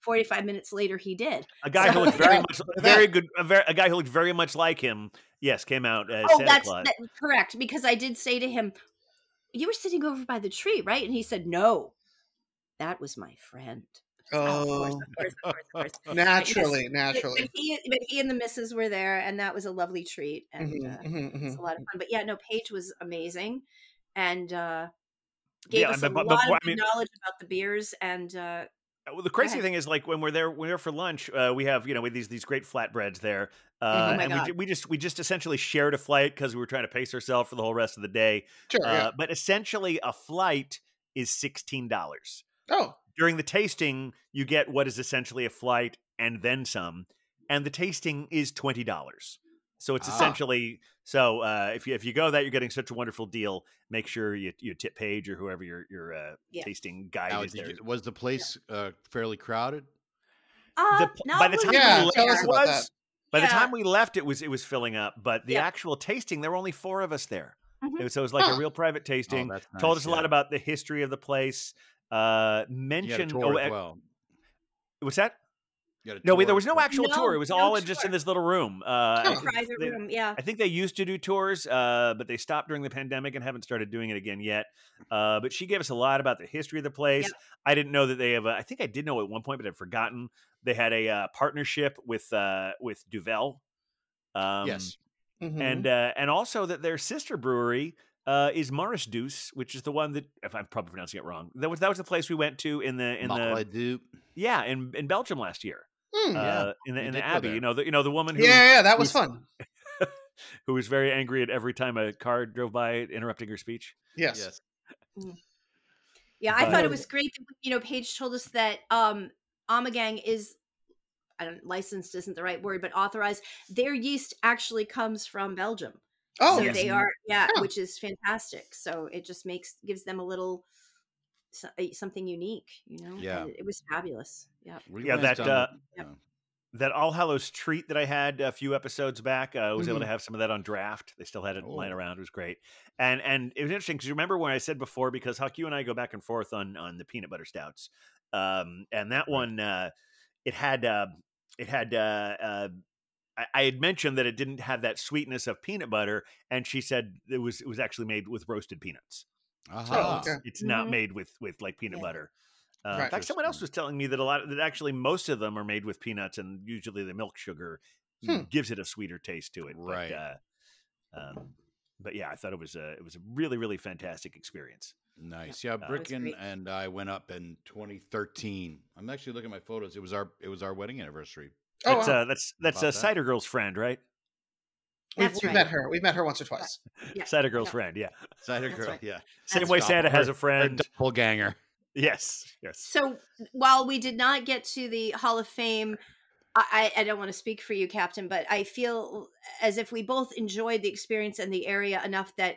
Speaker 5: 45 minutes later, he did.
Speaker 1: A guy who looked very much, very good, a, ver- a guy who looked very much like him. Yes, came out as
Speaker 5: oh,
Speaker 1: Santa
Speaker 5: that's
Speaker 1: Claus.
Speaker 5: that, correct. Because I did say to him, "You were sitting over by the tree, right?" And he said, "No, that was my friend." Oh, of course, of course, of course, of course.
Speaker 4: naturally, naturally.
Speaker 5: but he, and the missus were there, and that was a lovely treat, and
Speaker 4: Mhm,
Speaker 5: uh,
Speaker 4: mhm,
Speaker 5: it was a lot of fun. But yeah, no, Paige was amazing, and uh, gave
Speaker 1: Yeah,
Speaker 5: us a
Speaker 1: but
Speaker 5: lot of
Speaker 1: I mean-
Speaker 5: knowledge about the beers, and uh,
Speaker 1: Uh, Well, the crazy thing is, like when we're there, when we're there for lunch, uh, we have you know we these these great flatbreads there, uh,
Speaker 5: Oh
Speaker 1: and we, we just we just essentially shared a flight because we were trying to pace ourselves for the whole rest of the day.
Speaker 4: Sure, yeah.
Speaker 1: Uh, But essentially, a flight is sixteen dollars.
Speaker 4: Oh,
Speaker 1: During the tasting, you get what is essentially a flight and then some, and the tasting is twenty dollars. So it's
Speaker 3: Ah.
Speaker 1: essentially so uh, if you if you go that you're getting such a wonderful deal. Make sure you you tip Paige or whoever your your uh,
Speaker 5: Yeah.
Speaker 1: tasting guide
Speaker 3: Now,
Speaker 1: is there.
Speaker 3: you- was the place uh, fairly crowded?
Speaker 5: uh,
Speaker 1: The-
Speaker 5: no,
Speaker 1: by the time
Speaker 4: Yeah,
Speaker 1: we
Speaker 4: tell
Speaker 1: left,
Speaker 4: us
Speaker 1: it
Speaker 4: about
Speaker 1: was-
Speaker 4: that.
Speaker 1: by the time we left, it was it was filling up. But the
Speaker 5: Yeah.
Speaker 1: actual tasting, there were only four of us there.
Speaker 5: Mhm.
Speaker 1: It was, so it was like
Speaker 4: Huh.
Speaker 1: a real private
Speaker 3: Oh,
Speaker 1: tasting. Told
Speaker 3: nice,
Speaker 1: us a lot about the history of the place. Uh,
Speaker 3: You had a
Speaker 1: mentioned
Speaker 3: tour
Speaker 1: oh,
Speaker 3: well.
Speaker 1: what's that?
Speaker 3: You had a
Speaker 1: No, wait, there was no actual
Speaker 5: No,
Speaker 1: tour. It was
Speaker 5: no
Speaker 1: all in, just in this little room. Uh,
Speaker 4: Oh.
Speaker 5: private
Speaker 1: they-
Speaker 5: room, yeah.
Speaker 1: I think they used to do tours, uh, but they stopped during the pandemic and haven't started doing it again yet. Uh, but she gave us a lot about the history of the place.
Speaker 5: Yep.
Speaker 1: I didn't know that they have. A, I think I did know at one point, but I'd forgotten. They had a uh, partnership with uh, with Duvel. Um,
Speaker 3: yes.
Speaker 4: Mhm.
Speaker 1: and uh, and also that their sister brewery uh, is Maredsous, which is the one that if I'm probably pronouncing it wrong. That was that was the place we went to in the in the yeah in in Belgium last year.
Speaker 4: Hmm.
Speaker 1: Uh, in the
Speaker 3: we
Speaker 1: in the Abbey, you know the you know the woman who
Speaker 4: yeah, yeah, that was fun.
Speaker 1: who was very angry at every time a car drove by interrupting her speech.
Speaker 4: Yes.
Speaker 3: Yes.
Speaker 5: Yeah, I
Speaker 1: But-
Speaker 5: thought it was great that you know Paige told us that um Ommegang is I don't licensed isn't the right word, but authorized. Their yeast actually comes from Belgium.
Speaker 4: Oh,
Speaker 5: so
Speaker 1: yes.
Speaker 5: they are yeah,
Speaker 4: Huh.
Speaker 5: which is fantastic. So it just makes gives them a little uh, something unique, you know.
Speaker 3: Yeah.
Speaker 5: It, it was fabulous. Yeah.
Speaker 3: We
Speaker 1: Yeah, that, uh,
Speaker 3: the-
Speaker 5: Yep.
Speaker 1: That All Hallows treat that I had a few episodes back, uh, I was able
Speaker 4: Mhm.
Speaker 1: to have some of that on draft. They still had it lying
Speaker 3: Oh.
Speaker 1: around. It was great, and and it was interesting because you remember when I said before because Huck, you and I go back and forth on on the peanut butter stouts, um, and that one uh, it had uh, it had uh, uh, I, I had mentioned that it didn't have that sweetness of peanut butter, and she said it was it was actually made with roasted peanuts. So
Speaker 3: Aha.
Speaker 1: it's,
Speaker 4: okay.
Speaker 1: it's not
Speaker 5: Mhm.
Speaker 1: made with with like peanut
Speaker 5: Yeah.
Speaker 1: butter. Uh,
Speaker 4: Right.
Speaker 1: In fact, someone else was telling me that a lot that actually most of them are made with peanuts, and usually the milk sugar
Speaker 4: Hmm.
Speaker 1: gives it a sweeter taste to it.
Speaker 3: Right.
Speaker 1: But, uh, um, but yeah, I thought it was a it was a really really fantastic experience.
Speaker 3: Nice. Yeah, Bricken
Speaker 5: great.
Speaker 3: and I went up in 2013. I'm actually looking at my photos. It was our it was our wedding anniversary.
Speaker 4: Oh,
Speaker 1: that's
Speaker 4: wow.
Speaker 1: uh, that's that's
Speaker 3: about
Speaker 1: a
Speaker 3: that?
Speaker 1: cider girl's friend, right?
Speaker 4: we've,
Speaker 5: That's
Speaker 4: we've
Speaker 5: right.
Speaker 4: met her. We've met her once or twice.
Speaker 5: Yeah.
Speaker 1: Cider girl's
Speaker 5: Yeah.
Speaker 1: friend, yeah.
Speaker 3: Cider
Speaker 5: That's
Speaker 3: girl,
Speaker 5: right.
Speaker 3: yeah.
Speaker 1: Same
Speaker 5: That's
Speaker 1: way
Speaker 5: right.
Speaker 1: Santa has a friend.
Speaker 3: doppelganger.
Speaker 1: Yes, yes.
Speaker 5: So while we did not get to the Hall of Fame, I, I I don't want to speak for you, Captain, but I feel as if we both enjoyed the experience and the area enough that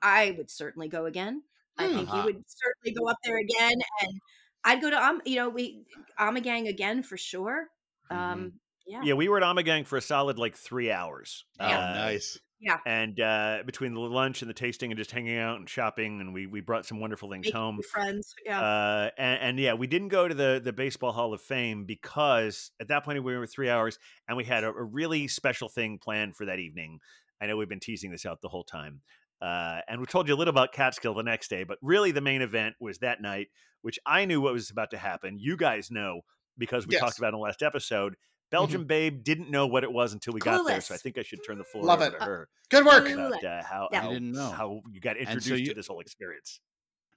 Speaker 5: I would certainly go again. I think you
Speaker 3: Uh-huh.
Speaker 5: would certainly go up there again, and I'd go to um, you know, we Ommegang again for sure.
Speaker 3: Mhm.
Speaker 5: Um, yeah,
Speaker 1: Yeah, we were at Ommegang for a solid like three hours.
Speaker 3: Oh,
Speaker 1: Uh,
Speaker 3: nice.
Speaker 5: Yeah.
Speaker 1: And uh, between the lunch and the tasting and just hanging out and shopping, and we we brought some wonderful things
Speaker 5: Making
Speaker 1: home.
Speaker 5: friends. Yeah.
Speaker 1: Uh, and, and yeah, we didn't go to the the Baseball Hall of Fame because at that point we were three hours, and we had a, a really special thing planned for that evening. I know we've been teasing this out the whole time, uh, and we told you a little about Catskill the next day, but really the main event was that night, which I knew what was about to happen. You guys know because we
Speaker 4: Yes.
Speaker 1: talked about in the last episode. Belgian Babe didn't know what it was until we got there, so I think I should turn the floor
Speaker 4: Love
Speaker 1: over
Speaker 4: it.
Speaker 1: to her
Speaker 4: Good work.
Speaker 1: About uh, how,
Speaker 5: Yeah.
Speaker 1: how,
Speaker 3: I didn't know.
Speaker 1: how you got
Speaker 3: And so
Speaker 1: introduced
Speaker 3: you-
Speaker 1: to this whole experience.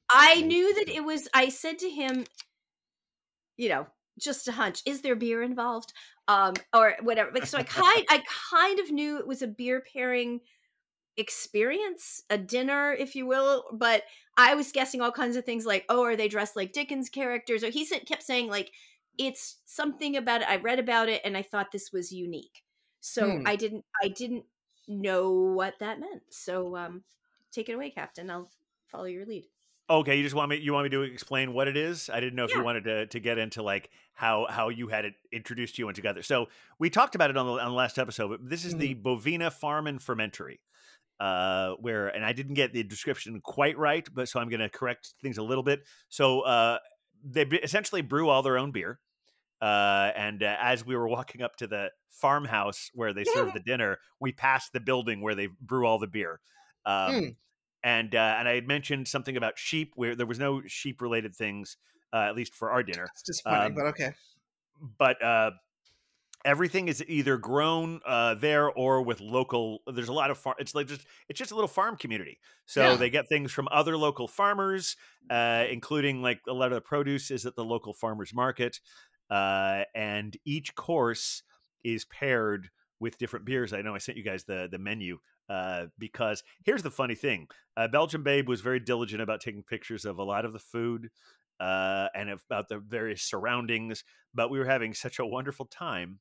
Speaker 5: I knew that it was. I said to him, you know, just a hunch. Is there beer involved? Um, or whatever. Like, so I kind, I kind of knew it was a beer pairing experience, a dinner, if you will. But I was guessing all kinds of things like, oh, are they dressed like Dickens characters? Or he said, kept saying like, it's something about it. I read about it and I thought this was unique. So
Speaker 4: Hmm.
Speaker 5: I didn't, I didn't know what that meant. So um, take it away, Captain. I'll follow your lead.
Speaker 1: Okay, you just want me you want me to explain what it is? I didn't know if
Speaker 5: Yeah.
Speaker 1: you wanted to to get into like how how you had it introduced to you and together. So we talked about it on the on the last episode, but this is the Bovina Farm and Fermentory. Uh where and I didn't get the description quite right, but so I'm going to correct things a little bit. So uh they essentially brew all their own beer. Uh, and uh, as we were walking up to the farmhouse where they serve the dinner, we passed the building where they brew all the beer. Um,
Speaker 4: Hmm.
Speaker 1: And uh, and I had mentioned something about sheep, where there was no sheep related things, uh, at least for our dinner.
Speaker 4: It's disappointing,
Speaker 1: Um,
Speaker 4: but okay.
Speaker 1: But uh, everything is either grown uh, there or with local. There's a lot of farm. It's like just it's just a little farm community. So
Speaker 4: Yeah.
Speaker 1: they get things from other local farmers, uh, including like a lot of the produce is at the local farmers market, uh, and each course is paired with different beers. I know I sent you guys the the menu uh, because here's the funny thing: uh, Belgian Babe was very diligent about taking pictures of a lot of the food uh, and about the various surroundings. But we were having such a wonderful time,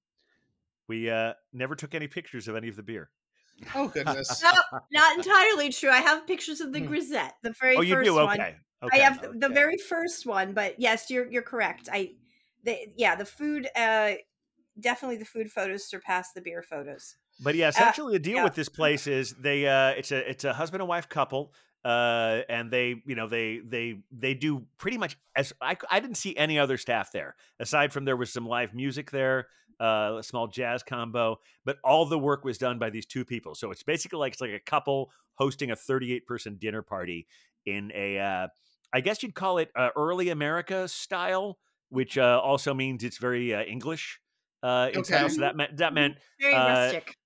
Speaker 1: we uh, never took any pictures of any of the beer.
Speaker 4: Oh goodness.
Speaker 5: No, not entirely true. I have pictures of the
Speaker 4: Hmm.
Speaker 5: grisette, the very
Speaker 1: oh, you
Speaker 5: first
Speaker 1: do?
Speaker 5: one.
Speaker 1: Okay. okay.
Speaker 5: I have the, the very first one, but yes, you're you're correct. I, the, yeah, the food, uh, definitely the food photos surpass the beer photos.
Speaker 1: But yeah, essentially the deal
Speaker 5: yeah.
Speaker 1: with this place is they uh it's a it's a husband and wife couple uh and they you know they they they do pretty much as I I didn't see any other staff there aside from there was some live music there uh a small jazz combo but all the work was done by these two people so it's basically like it's like a couple hosting a 38 person dinner party in a uh I guess you'd call it uh, early America style which uh also means it's very uh, English uh in style
Speaker 4: Okay.
Speaker 1: so that meant that meant
Speaker 5: Very
Speaker 1: Uh,
Speaker 5: rustic.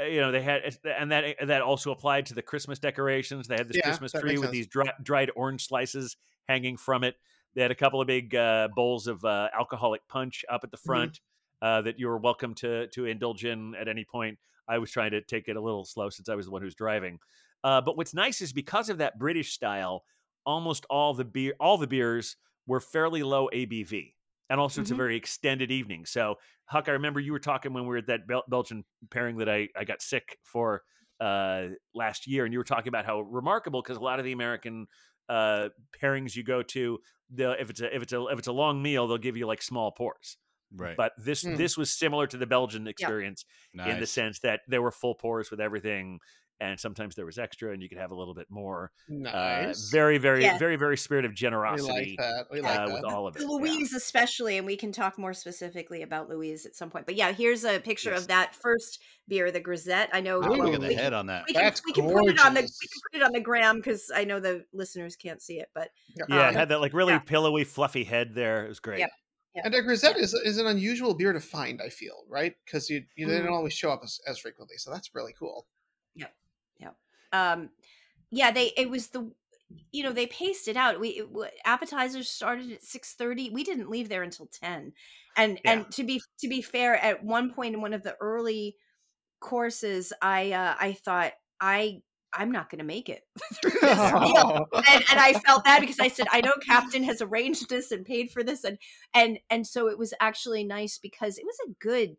Speaker 1: uh, you know they had and that that also applied to the christmas decorations they had this
Speaker 4: Yeah,
Speaker 1: christmas tree with
Speaker 4: sense.
Speaker 1: these dry, dried orange slices hanging from it they had a couple of big uh, bowls of uh, alcoholic punch up at the
Speaker 4: Mm-hmm.
Speaker 1: front uh, that you were welcome to to indulge in at any point i was trying to take it a little slow since i was the one who's driving uh, but what's nice is because of that british style almost all the beer all the beers were fairly low abv and also it's a very extended evening so huck i remember you were talking when we were at that Bel- belgian pairing that i, I got sick for uh, last year and you were talking about how remarkable because a lot of the american uh, pairings you go to if it's a if it's a if it's a long meal they'll give you like small pours.
Speaker 3: Right.
Speaker 1: but this
Speaker 4: Hmm.
Speaker 1: this was similar to the belgian experience in the sense that there were full pours with everything and sometimes there was extra and you could have a little bit more uh,
Speaker 4: Nice.
Speaker 1: very very
Speaker 5: Yeah.
Speaker 1: very very spirit of
Speaker 4: we
Speaker 1: generosity
Speaker 4: like that. We like
Speaker 1: uh,
Speaker 4: that.
Speaker 1: with all of it yeah.
Speaker 5: Louise, especially, and we can talk more specifically about Louise at some point. But yeah, here's a picture
Speaker 4: Yes.
Speaker 5: of that first beer, the Grisette. I know.
Speaker 3: Oh,
Speaker 4: Ooh.
Speaker 5: well,
Speaker 3: look at the
Speaker 5: we
Speaker 3: head
Speaker 5: can,
Speaker 3: on that.
Speaker 5: we can,
Speaker 4: That's
Speaker 5: we can put it on the we can put it on the gram because I know the listeners can't see it. But
Speaker 1: yeah
Speaker 5: Um,
Speaker 1: it had that like really
Speaker 5: yeah.
Speaker 1: pillowy fluffy head there it was great
Speaker 5: Yep. Yeah.
Speaker 4: And a grisette is, is an unusual beer to find, I feel, right? Because you, you they
Speaker 5: Mhm.
Speaker 4: don't always show up as, as frequently. So that's really cool.
Speaker 5: Um yeah they it was the you know they paced it out. We it, appetizers started at 6:30 we didn't leave there until 10 and
Speaker 1: Yeah.
Speaker 5: and to be to be fair at one point in one of the early courses i uh i thought i i'm not going to make it through this meal. And, and I felt bad because I said I know Captain has arranged this and paid for this. And and and so it was actually nice because it was a good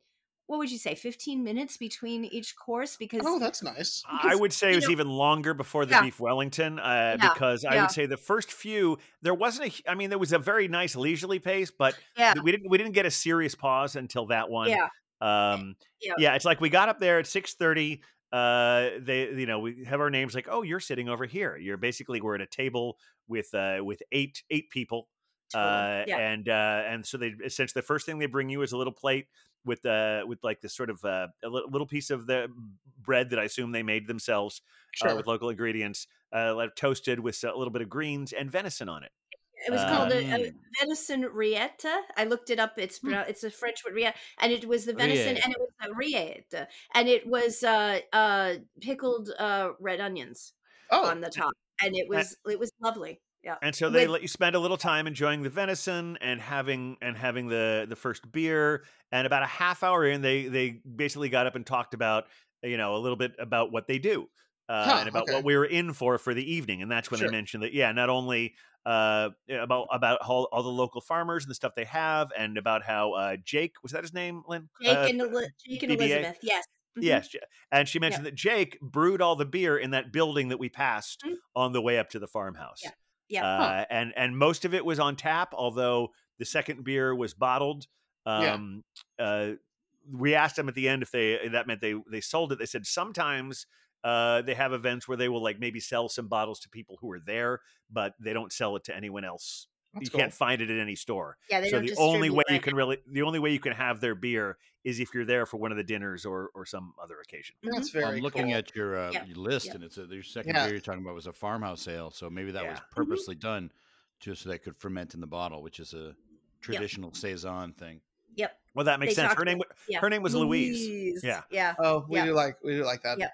Speaker 5: what would you say 15 minutes between each course because
Speaker 4: oh, that's nice.
Speaker 1: I would say it was
Speaker 5: know-
Speaker 1: even longer before the
Speaker 5: Yeah.
Speaker 1: beef Wellington, uh,
Speaker 5: Yeah,
Speaker 1: because I
Speaker 5: yeah.
Speaker 1: would say the first few there wasn't a i mean, there was a very nice leisurely pace, but
Speaker 5: yeah
Speaker 1: we didn't we didn't get a serious pause until that one.
Speaker 5: yeah
Speaker 1: Um,
Speaker 5: Yeah.
Speaker 1: yeah, it's like we got up there at six thirty. uh, they you know we have our names like oh you're sitting over here. You're basically we're at a table with uh, with eight eight people. Uh,
Speaker 5: Yeah.
Speaker 1: and uh, and so they essentially the first thing they bring you is a little plate with uh with like this sort of uh, a little piece of the bread that I assume they made themselves uh,
Speaker 4: Sure.
Speaker 1: with local ingredients, uh, like toasted with a little bit of greens and venison on it.
Speaker 5: It was called a, a
Speaker 3: Mm.
Speaker 5: venison rillette. I looked it up. It's pronou- it's a French word rillette, and it was the venison, and it was a rillette, and it was uh, uh, pickled uh, red onions
Speaker 4: oh,
Speaker 5: on the top, and it was it was lovely. Yeah,
Speaker 1: And so they
Speaker 5: With-
Speaker 1: let you spend a little time enjoying the venison and having and having the the first beer. And about a half hour in, they they basically got up and talked about you know a little bit about what they do uh,
Speaker 4: Huh,
Speaker 1: and about
Speaker 4: okay.
Speaker 1: what we were in for for the evening. And that's when
Speaker 4: Sure.
Speaker 1: they mentioned that yeah, not only uh about about all, all the local farmers and the stuff they have, and about how uh Jake was that his name, Lynn?
Speaker 5: Jake
Speaker 1: Uh,
Speaker 5: and Eli- Jake and Elizabeth. Yes. Mhm.
Speaker 1: Yes, and she mentioned that Jake brewed all the beer in that building that we passed
Speaker 5: Mhm.
Speaker 1: on the way up to the farmhouse.
Speaker 5: Yeah. Yeah.
Speaker 1: Uh, and and most of it was on tap, although the second beer was bottled.
Speaker 4: Yeah.
Speaker 1: Um, uh, we asked them at the end if they that meant they they sold it. They said sometimes uh, they have events where they will like maybe sell some bottles to people who are there, but they don't sell it to anyone else.
Speaker 4: That's
Speaker 1: you
Speaker 4: cool.
Speaker 1: can't find it at any store.
Speaker 5: Yeah, they
Speaker 1: so the only way you can
Speaker 5: now.
Speaker 1: really the only way you can have their beer is if you're there for one of the dinners or or some other occasion.
Speaker 4: That's
Speaker 5: Mhm.
Speaker 4: very
Speaker 3: I'm looking
Speaker 4: cool.
Speaker 3: at your, uh,
Speaker 5: Yeah,
Speaker 3: your list,
Speaker 5: yeah.
Speaker 3: and it's a, your second
Speaker 4: Yeah.
Speaker 3: beer you're talking about was a farmhouse ale. So maybe that was
Speaker 1: Yeah.
Speaker 5: Mm-hmm.
Speaker 3: purposely done just so that it could ferment in the bottle, which is a traditional saison thing.
Speaker 5: Yep.
Speaker 1: Well, that makes
Speaker 5: They
Speaker 1: sense. Her name
Speaker 5: about- Yeah.
Speaker 1: her name was Louise. Yeah.
Speaker 5: Yeah.
Speaker 4: Oh, we
Speaker 5: Yeah.
Speaker 4: do like we do like that.
Speaker 5: Yeah.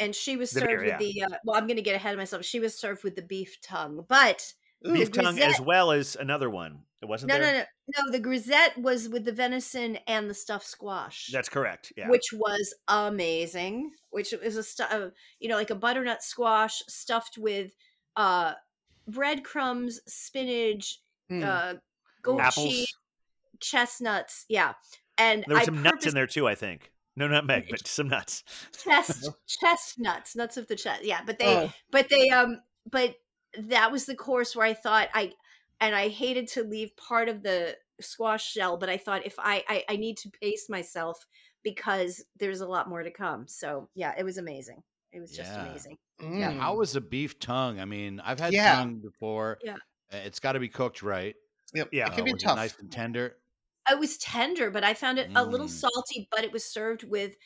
Speaker 5: And she was
Speaker 1: The
Speaker 5: served
Speaker 1: beer,
Speaker 5: with
Speaker 1: yeah.
Speaker 5: the uh, well, I'm going to get ahead of myself. She was served with the beef tongue, but
Speaker 4: Ooh,
Speaker 1: beef
Speaker 5: the
Speaker 1: tongue as well as another one. It wasn't
Speaker 5: no,
Speaker 1: there.
Speaker 5: no, no, no. The grisette was with the venison and the stuffed squash.
Speaker 1: That's correct. Yeah.
Speaker 5: which was amazing. Which is a stu- uh, you know like a butternut squash stuffed with uh breadcrumbs, spinach,
Speaker 4: Mm.
Speaker 5: uh goat
Speaker 1: Apples.
Speaker 5: cheese, chestnuts. Yeah, and
Speaker 1: There were some nuts in there too. I think. No nutmeg, but some nuts.
Speaker 5: chest chestnuts, nuts of the chest. Yeah, but they
Speaker 4: Oh,
Speaker 5: but they um but that was the course where I thought I and I hated to leave part of the squash shell, but I thought if I I, I need to pace myself because there's a lot more to come. So yeah, it was amazing. It was just
Speaker 3: Yeah.
Speaker 5: amazing.
Speaker 3: Yeah,
Speaker 4: mm.
Speaker 3: how was a beef tongue? I mean, I've had
Speaker 4: Yeah.
Speaker 3: tongue before.
Speaker 5: Yeah.
Speaker 3: Uh, It's got to be cooked right.
Speaker 4: Yep.
Speaker 1: Yeah.
Speaker 4: It can
Speaker 3: Uh,
Speaker 4: be
Speaker 3: was it
Speaker 4: tough.
Speaker 3: nice and tender.
Speaker 5: It was tender, but I found it a little
Speaker 3: Mm.
Speaker 5: salty, but it was served with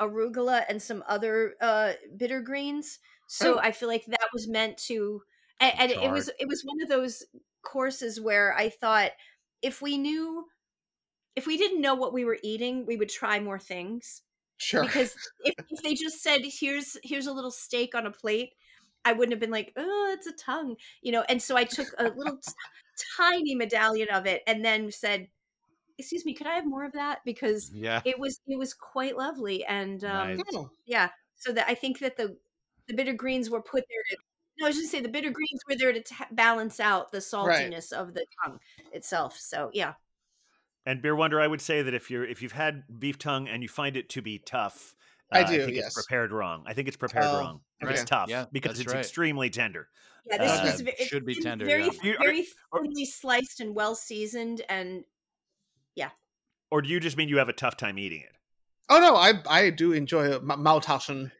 Speaker 5: arugula and some other uh bitter greens. So
Speaker 4: Oh.
Speaker 5: I feel like that was meant to and, and it was it was one of those courses where I thought if we knew if we didn't know what we were eating, we would try more things.
Speaker 4: Sure.
Speaker 5: Because if, if they just said, "Here's here's a little steak on a plate," I wouldn't have been like, "Oh, it's a tongue," you know. And so I took a little t- tiny medallion of it and then said, "Excuse me, could I have more of that?" Because
Speaker 3: Yeah.
Speaker 5: it was it was quite lovely, and um,
Speaker 3: Nice.
Speaker 5: Yeah. So that I think that the the bitter greens were put there to. No, I was just say the bitter greens were there to ta balance out the saltiness of the tongue itself. So yeah,
Speaker 1: And beer wonder, I would say that if you're if you've had beef tongue and you find it to be tough,
Speaker 4: I
Speaker 1: uh,
Speaker 4: do,
Speaker 1: think
Speaker 4: yes.
Speaker 1: it's prepared wrong. I think it's prepared
Speaker 4: Oh,
Speaker 1: wrong.
Speaker 4: okay.
Speaker 1: It's tough
Speaker 3: Yeah,
Speaker 1: because it's
Speaker 3: right.
Speaker 1: extremely tender.
Speaker 5: yeah. This
Speaker 1: Uh,
Speaker 5: was ve- it
Speaker 3: should be tender,
Speaker 5: very
Speaker 3: yeah.
Speaker 5: Very thinly sliced and well seasoned, and yeah.
Speaker 1: Or do you just mean you have a tough time eating it?
Speaker 4: oh no, I I do enjoy Ma- Maultaschen,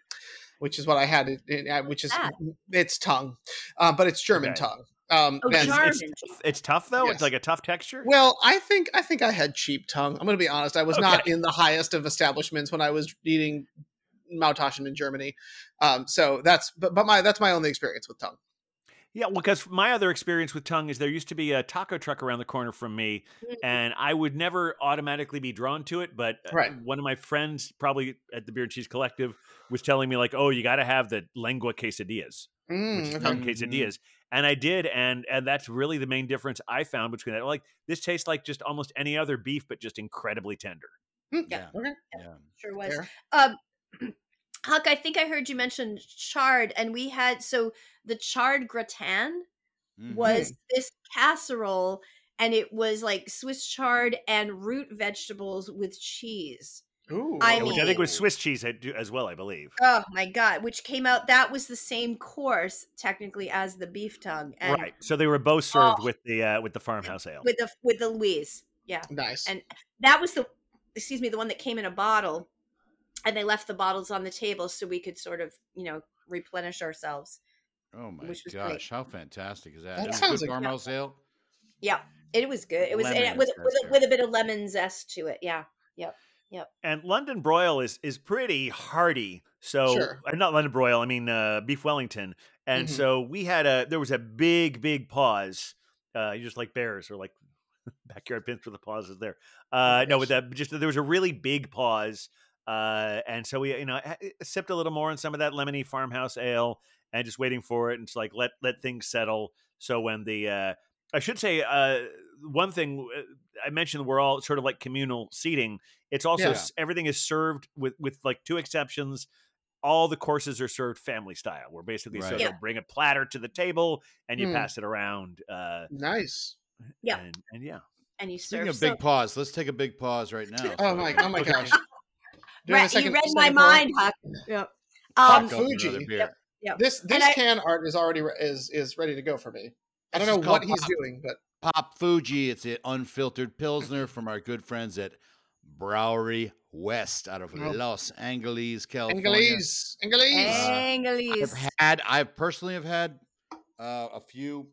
Speaker 4: which is what I had. It, it, uh, which is
Speaker 5: that?
Speaker 4: it's tongue, uh, but it's German
Speaker 1: Okay.
Speaker 4: tongue. Um,
Speaker 5: Oh,
Speaker 4: and-
Speaker 5: German.
Speaker 1: It's, it's tough though.
Speaker 4: Yes.
Speaker 1: It's like a tough texture.
Speaker 4: Well, I think I think I had cheap tongue. I'm going to be honest. I was not in the highest of establishments when I was eating Maultaschen in Germany. Um, so that's but, but my that's my only experience with tongue.
Speaker 1: Yeah, well, because my other experience with tongue is there used to be a taco truck around the corner from me,
Speaker 5: Mm.
Speaker 1: and I would never automatically be drawn to it. But uh,
Speaker 4: Right.
Speaker 1: one of my friends, probably at the Beer and Cheese Collective, was telling me like, "Oh, you got to have the lengua quesadillas, which
Speaker 4: Mm,
Speaker 1: is
Speaker 4: okay.
Speaker 1: tongue
Speaker 3: Mhm.
Speaker 1: quesadillas." And I did, and and that's really the main difference I found between that. Like this tastes like just almost any other beef, but just incredibly tender.
Speaker 4: Mm,
Speaker 5: Yeah.
Speaker 4: Okay.
Speaker 3: Yeah.
Speaker 5: sure was. Um, Huck, I think I heard you mention chard, and we had so the chard gratin
Speaker 3: Mhm.
Speaker 5: was this casserole, and it was like Swiss chard and root vegetables with cheese.
Speaker 4: Ooh.
Speaker 5: I
Speaker 1: Yeah, which I think was. Swiss cheese as well, I believe.
Speaker 5: Oh my god! Which came out that was the same course technically as the beef tongue, and
Speaker 1: right. So they were both served
Speaker 5: Oh.
Speaker 1: with the uh, with the farmhouse ale.
Speaker 5: with the with the Louise. Yeah,
Speaker 4: nice.
Speaker 5: and that was the excuse me the one that came in a bottle and they left the bottles on the table so we could sort of you know replenish ourselves.
Speaker 3: Oh my
Speaker 5: Which was
Speaker 3: gosh,
Speaker 5: great.
Speaker 3: how fantastic is that?
Speaker 4: That
Speaker 3: It was
Speaker 4: sounds
Speaker 3: good
Speaker 4: like-
Speaker 3: Carmel's ale.
Speaker 5: Yeah, it was good. It was
Speaker 3: Lemon
Speaker 5: and with with a, with a bit of lemon zest to it. Yeah. Yep. Yep.
Speaker 1: And London broil is is pretty hearty. So
Speaker 4: Sure.
Speaker 1: not London broil, I mean uh, beef Wellington. And
Speaker 4: Mhm.
Speaker 1: so we had a there was a big big pause. Uh, you just like bears or like backyard pins for the pauses there. Uh, no, with that just there was a really big pause. Uh, and so we you know sipped a little more on some of that lemony farmhouse ale and just waiting for it and just like let let things settle. So when the uh, I should say uh, one thing uh, I mentioned we're all sort of like communal seating. It's also
Speaker 4: Yeah.
Speaker 1: everything is served with with like two exceptions. All the courses are served family style, We're basically
Speaker 3: Right.
Speaker 1: sort
Speaker 5: Yeah.
Speaker 1: of bring a platter to the table and you
Speaker 4: Hmm.
Speaker 1: pass it around. Uh,
Speaker 4: Nice.
Speaker 5: Yeah.
Speaker 1: and, and yeah,
Speaker 5: And you
Speaker 3: Speaking
Speaker 5: serve
Speaker 3: of big
Speaker 5: so-
Speaker 3: pause, let's take a big pause right now.
Speaker 4: Oh my! Oh my gosh. Doing a
Speaker 5: you read my mind, Huck. Yeah. Um,
Speaker 3: Go for another
Speaker 4: Fuji.
Speaker 3: beer.
Speaker 5: Yep.
Speaker 4: This this
Speaker 5: And I-
Speaker 4: can art is already re- is is ready to go for me. I don't know what
Speaker 3: called
Speaker 4: he's
Speaker 3: Pop-
Speaker 4: doing, but
Speaker 3: Pop Fuji. It's an unfiltered pilsner from our good friends at Brouwerij West out of
Speaker 4: Oh.
Speaker 3: Los Angeles, California.
Speaker 4: Angeles, Angeles.
Speaker 3: Uh,
Speaker 5: Angeles.
Speaker 3: I've had, I personally have had uh, a few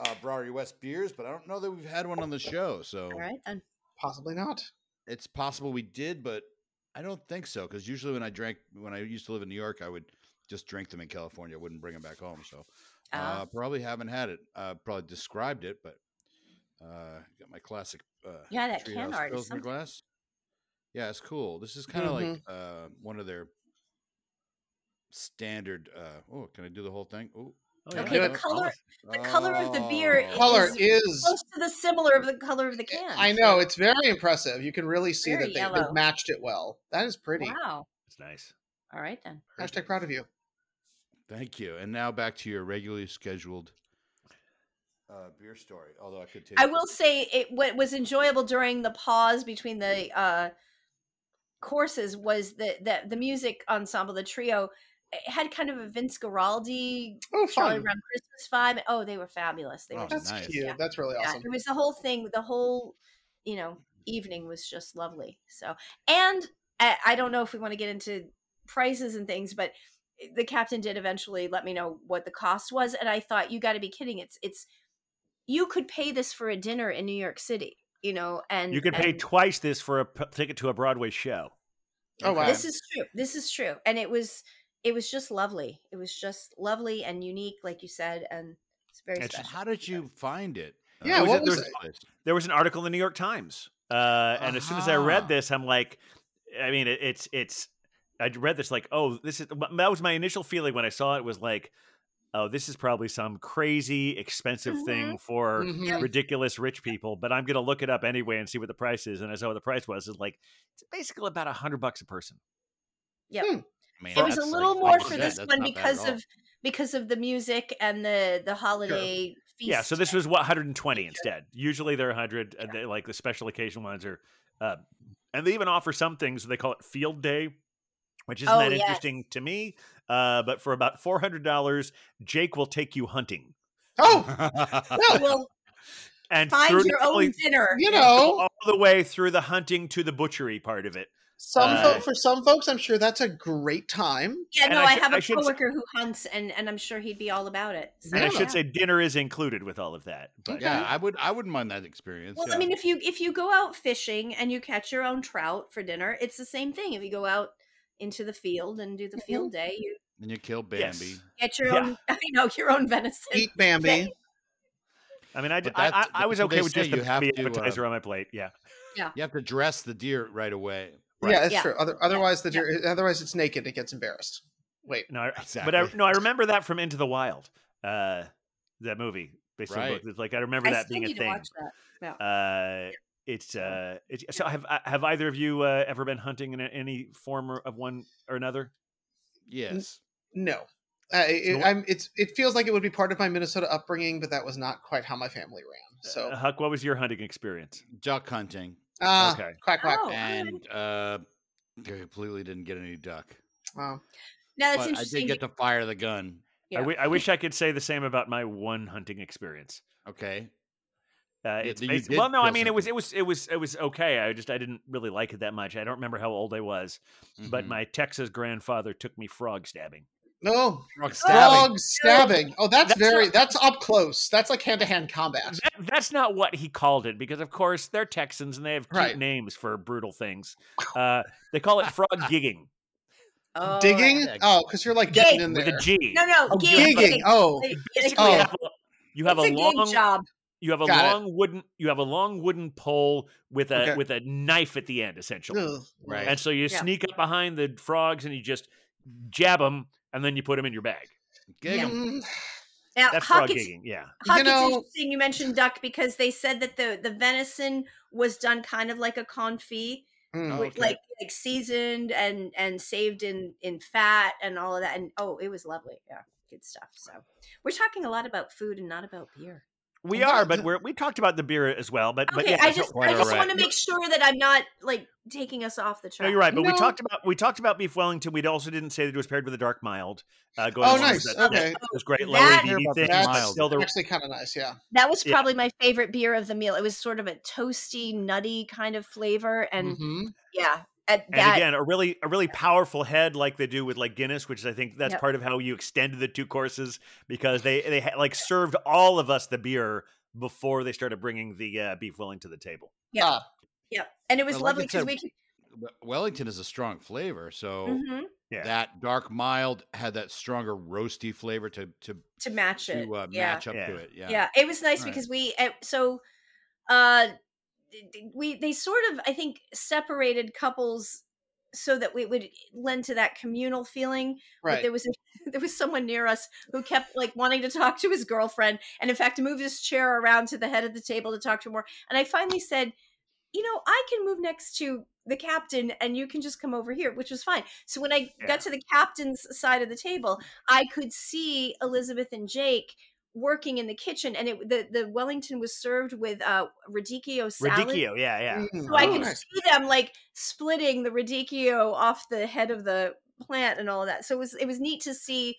Speaker 3: uh, Brouwerij West beers, but I don't know that we've had one on the show. So
Speaker 5: All right then.
Speaker 4: Possibly not.
Speaker 3: it's possible we did, but I don't think so. Because usually when I drank, when I used to live in New York, I would just drink them in California. I wouldn't bring them back home. So
Speaker 5: Ah.
Speaker 3: uh, probably haven't had it. Uh, probably described it, but uh, got my classic. Uh,
Speaker 5: Yeah, that can art is something.
Speaker 3: glass. Yeah, it's cool. This is kind of
Speaker 4: Mhm.
Speaker 3: like uh, one of their standard. Uh, oh, can I do the whole thing? Oh,
Speaker 1: Oh, yeah.
Speaker 5: Okay,
Speaker 4: the
Speaker 5: color- the color of the beer
Speaker 3: oh.
Speaker 4: Color
Speaker 5: is
Speaker 4: is.
Speaker 5: Close to the similar of the color of the can.
Speaker 4: I know it's very impressive. You can really see
Speaker 5: Very
Speaker 4: that they,
Speaker 5: yellow.
Speaker 4: they matched it well. That is pretty.
Speaker 5: Wow.
Speaker 1: it's nice.
Speaker 5: All right then.
Speaker 4: Hashtag proud of you.
Speaker 3: Thank you. And now back to your regularly scheduled uh, beer story. Although I could take.
Speaker 5: I will say it what was enjoyable during the pause between the uh courses was the the, the music ensemble, the trio it had kind of a Vince Guaraldi
Speaker 4: Oh,
Speaker 5: Charlie
Speaker 4: fun.
Speaker 5: Brown Christmas vibe. Oh, they were fabulous. They
Speaker 3: Oh,
Speaker 5: were
Speaker 4: That's
Speaker 3: nice.
Speaker 4: cute.
Speaker 5: Yeah.
Speaker 4: That's really
Speaker 5: yeah,
Speaker 4: awesome.
Speaker 5: it was the whole thing the whole you know evening was just lovely so and I, I don't know if we want to get into prices and things but the captain did eventually let me know what the cost was and i thought you got to be kidding it's it's you could pay this for a dinner in new york city you know and
Speaker 1: You could pay twice this for a p- ticket to a Broadway show.
Speaker 4: Oh, wow.
Speaker 5: this is true this is true and it was it was just lovely it was just lovely and unique like you said and it's very
Speaker 1: It's-
Speaker 5: special
Speaker 3: How did you find it?
Speaker 4: Yeah,
Speaker 3: Uh,
Speaker 1: what
Speaker 3: was
Speaker 1: was
Speaker 3: it-
Speaker 4: it?
Speaker 1: There was an article in the New York Times, uh, and as soon as I read this, I'm like, I mean, it, it's it's. I read this like, oh, this is that was my initial feeling when I saw it was like, oh, this is probably some crazy expensive thing for
Speaker 4: Mhm.
Speaker 1: ridiculous rich people. But I'm gonna look it up anyway and see what the price is. And I saw what the price was. It's like it's basically about a hundred bucks a person.
Speaker 5: yep
Speaker 3: Man,
Speaker 5: it was a little
Speaker 3: like
Speaker 5: more for this
Speaker 3: That's
Speaker 5: one
Speaker 3: not bad at
Speaker 5: because of because of the music and the the holiday feast.
Speaker 1: Yeah, so this was what 120 instead. Usually they're 100, and they, like the special occasion ones are, uh, and they even offer some things. They call it Field Day, which isn't
Speaker 5: Oh,
Speaker 1: that
Speaker 5: yes.
Speaker 1: interesting to me. Uh, but for about four hundred dollars, Jake will take you hunting
Speaker 4: Oh,
Speaker 5: well, we'll
Speaker 1: and
Speaker 5: find your
Speaker 1: the-
Speaker 5: own dinner.
Speaker 4: you know,
Speaker 1: all the way through the hunting to the butchery part of it.
Speaker 4: Some
Speaker 1: Uh,
Speaker 4: folk, for some folks, I'm sure that's a great time.
Speaker 5: Yeah,
Speaker 1: and
Speaker 5: no,
Speaker 1: I
Speaker 5: I, have
Speaker 1: I
Speaker 5: a
Speaker 1: should s-
Speaker 5: coworker who hunts, and and I'm sure he'd be all about it. So,
Speaker 1: And I
Speaker 4: Yeah.
Speaker 1: should say dinner is included with all of that. But
Speaker 3: yeah, I would. I wouldn't mind that experience.
Speaker 5: Well,
Speaker 3: yeah.
Speaker 5: I mean, if you if you go out fishing and you catch your own trout for dinner, it's the same thing. If you go out into the field and do the
Speaker 4: Mhm.
Speaker 5: field day, you
Speaker 3: and you kill Bambi.
Speaker 1: Yes.
Speaker 5: get your
Speaker 1: Yeah.
Speaker 5: own. I know your own venison.
Speaker 4: Eat Bambi.
Speaker 1: I mean, I,
Speaker 3: But
Speaker 1: I, I, I was okay with
Speaker 3: say,
Speaker 1: just the
Speaker 3: you have
Speaker 1: Bambi
Speaker 3: to, uh,
Speaker 1: appetizer on my plate. Yeah. Yeah.
Speaker 3: You have to dress the deer right away.
Speaker 4: Yeah, it's
Speaker 5: Yeah.
Speaker 4: true. Other, otherwise, the deer, otherwise it's naked. It gets embarrassed. Wait,
Speaker 1: No, I- but I no, I remember that from Into the Wild, uh, that movie. Based on the book.
Speaker 3: Right.
Speaker 1: It's like I remember
Speaker 5: I
Speaker 1: that being a
Speaker 5: need to
Speaker 1: thing.
Speaker 5: watch that. Yeah.
Speaker 1: Uh, it's uh, it's, so have uh, have either of you uh, ever been hunting in any form of one or another?
Speaker 3: Yes.
Speaker 4: no. Uh, it, I'm. It's. It feels like it would be part of my Minnesota upbringing, but that was not quite how my family ran. So,
Speaker 1: Uh, Huck, what was your hunting experience?
Speaker 3: Duck hunting,
Speaker 4: ah,
Speaker 1: okay.
Speaker 4: quack quack.
Speaker 5: Oh,
Speaker 3: and uh, I completely didn't get any duck.
Speaker 4: Wow.
Speaker 5: Now that's
Speaker 3: But I did get to fire the gun.
Speaker 5: Yeah.
Speaker 1: I, w- I wish I could say the same about my one hunting experience.
Speaker 3: Okay.
Speaker 1: Uh, it's
Speaker 3: you
Speaker 1: well, no, I
Speaker 3: feel
Speaker 1: mean it was it was it was it was okay. I just I didn't really like it that much. I don't remember how old I was, but
Speaker 3: Mhm.
Speaker 1: my Texas grandfather took me frog stabbing.
Speaker 4: No,
Speaker 3: Frog stabbing.
Speaker 4: frog stabbing. Oh, that's,
Speaker 1: That's
Speaker 4: very.
Speaker 1: not-
Speaker 4: that's up close. That's like hand to hand combat.
Speaker 1: That, that's not what he called it because, of course, they're Texans and they have cute
Speaker 4: Right.
Speaker 1: names for brutal things. Uh, they call it frog gigging
Speaker 5: Oh,
Speaker 4: Digging. Oh, because you're like getting
Speaker 5: Gig.
Speaker 4: in
Speaker 1: with
Speaker 4: there.
Speaker 1: a G.
Speaker 5: No, no,
Speaker 4: Oh,
Speaker 5: gig,
Speaker 4: gigging. Oh,
Speaker 1: Basically,
Speaker 5: a-
Speaker 1: you
Speaker 4: Oh.
Speaker 1: have a, you have
Speaker 5: it's
Speaker 1: a
Speaker 5: a
Speaker 1: long
Speaker 5: gig job.
Speaker 1: you have a
Speaker 4: Got it.
Speaker 1: long wooden you have a long wooden pole with a
Speaker 4: Okay.
Speaker 1: with a knife at the end essentially.
Speaker 4: Ugh.
Speaker 3: Right.
Speaker 1: And so you
Speaker 5: Yeah.
Speaker 1: sneak up behind the frogs and you just jab them and then you put them in your bag.
Speaker 3: Gig 'em.
Speaker 5: Now,
Speaker 1: That's
Speaker 5: Huck,
Speaker 1: frog
Speaker 5: it's,
Speaker 1: gigging. Yeah.
Speaker 5: Huck,
Speaker 4: You know-
Speaker 5: it's interesting you mentioned duck because they said that the the venison was done kind of like a confit,
Speaker 4: mm.
Speaker 3: Okay.
Speaker 5: like like seasoned and and saved in in fat and all of that. And oh, it was lovely. Yeah, good stuff. So we're talking a lot about food and not about beer.
Speaker 1: We
Speaker 4: Well,
Speaker 1: are, but we're we talked about the beer as well. But but
Speaker 5: Okay,
Speaker 1: yeah,
Speaker 5: I just I just
Speaker 3: alright.
Speaker 5: want to make sure that I'm not like taking us off the track.
Speaker 1: No, you're right. But we talked about we talked about beef Wellington. We also didn't say that it was paired with a dark mild. Uh, going
Speaker 4: Oh, nice.
Speaker 1: that.
Speaker 4: Okay.
Speaker 1: That was great. Low
Speaker 5: That-
Speaker 1: ABV
Speaker 3: About the
Speaker 4: That's
Speaker 1: but
Speaker 3: mild.
Speaker 1: still the
Speaker 4: actually kind of nice. Yeah.
Speaker 5: That was
Speaker 1: Yeah.
Speaker 5: probably my favorite beer of the meal. It was sort of a toasty, nutty kind of flavor, and
Speaker 4: Mhm.
Speaker 5: yeah, at
Speaker 1: and again a really a really powerful head like they do with like Guinness, which I think that's
Speaker 5: Yep.
Speaker 1: part of how you extended the two courses because they they like served all of us the beer before they started bringing the uh, beef Wellington to the table.
Speaker 5: Yeah.
Speaker 4: Ah,
Speaker 5: yeah, and it was
Speaker 3: Well,
Speaker 5: lovely
Speaker 3: I
Speaker 5: because
Speaker 3: said,
Speaker 5: we
Speaker 3: Wellington is a strong flavor, so
Speaker 5: Mhm,
Speaker 1: Yeah.
Speaker 3: that dark mild had that stronger roasty flavor to to
Speaker 5: to match it.
Speaker 3: to uh,
Speaker 5: yeah.
Speaker 3: match up
Speaker 1: Yeah.
Speaker 3: to it. Yeah.
Speaker 5: yeah it was nice
Speaker 3: All right.
Speaker 5: because we uh, so uh d- d- we they sort of i think separated couples so that we would lend to that communal feeling but
Speaker 4: right.
Speaker 5: there was a, there was someone near us who kept like wanting to talk to his girlfriend and in fact moved his chair around to the head of the table to talk to more and i finally said you know i can move next to the captain and you can just come over here which was fine so when i
Speaker 1: Yeah.
Speaker 5: got to the captain's side of the table i could see elizabeth and jake working in the kitchen and it the, the wellington was served with uh radicchio salad
Speaker 1: Radicchio, yeah, yeah.
Speaker 4: Mm.
Speaker 5: so I
Speaker 4: Oh,
Speaker 5: could
Speaker 4: nice.
Speaker 5: see them like splitting the radicchio off the head of the plant and all of that. So it was it was neat to see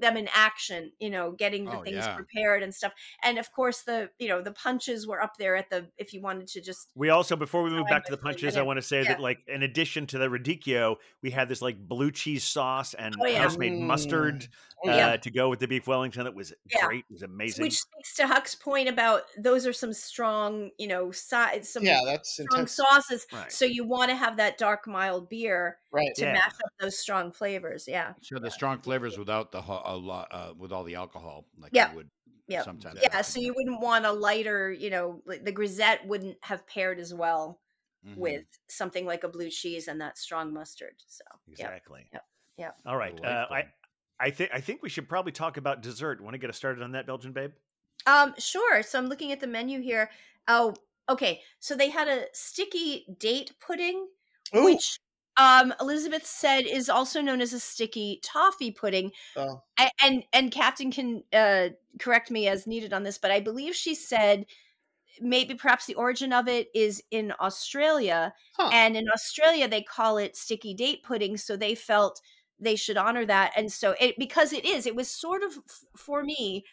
Speaker 5: them in action, you know, getting the
Speaker 3: Oh,
Speaker 5: things
Speaker 3: yeah.
Speaker 5: prepared and stuff. And of course the you know the punches were up there at the if you wanted to just
Speaker 1: We also, before we move back to the punches,
Speaker 5: that
Speaker 1: I want to say
Speaker 5: yeah.
Speaker 1: that, like, in addition to the radicchio, we had this like blue cheese sauce and
Speaker 5: Oh, yeah.
Speaker 1: house-made mustard
Speaker 4: Oh,
Speaker 1: uh,
Speaker 4: yeah.
Speaker 1: to go with the beef Wellington. That was
Speaker 5: Yeah.
Speaker 1: great. It was amazing.
Speaker 5: which speaks to Huck's point about those are some strong, you know, si- some
Speaker 4: yeah, that's
Speaker 5: strong
Speaker 4: intense.
Speaker 5: sauces.
Speaker 1: Right.
Speaker 5: So you want to have that dark mild beer
Speaker 4: Right.
Speaker 5: to
Speaker 1: Yeah.
Speaker 5: match up those strong flavors. Yeah.
Speaker 3: So the strong flavors without the ho- a lot uh, with all the alcohol, like
Speaker 5: Yeah.
Speaker 3: you would
Speaker 5: Yeah.
Speaker 3: sometimes.
Speaker 5: Yeah, so you wouldn't want a lighter, you know, like the grisette wouldn't have paired as well
Speaker 3: Mhm.
Speaker 5: with something like a blue cheese and that strong mustard. So, yeah.
Speaker 1: exactly.
Speaker 5: Yep. Yep.
Speaker 1: All right. Uh, I, I think I think we should probably talk about dessert. Want to get us started on that, Belgian babe?
Speaker 5: Um, sure. So I'm looking at the menu here. Oh, okay. So they had a sticky date pudding,
Speaker 4: Ooh.
Speaker 5: which um Elizabeth said is also known as a sticky toffee pudding.
Speaker 4: Oh.
Speaker 5: And and Captain can uh correct me as needed on this, but I believe she said maybe perhaps the origin of it is in Australia
Speaker 4: Huh.
Speaker 5: and in Australia they call it sticky date pudding so they felt they should honor that and so it because it is it was sort of f- for me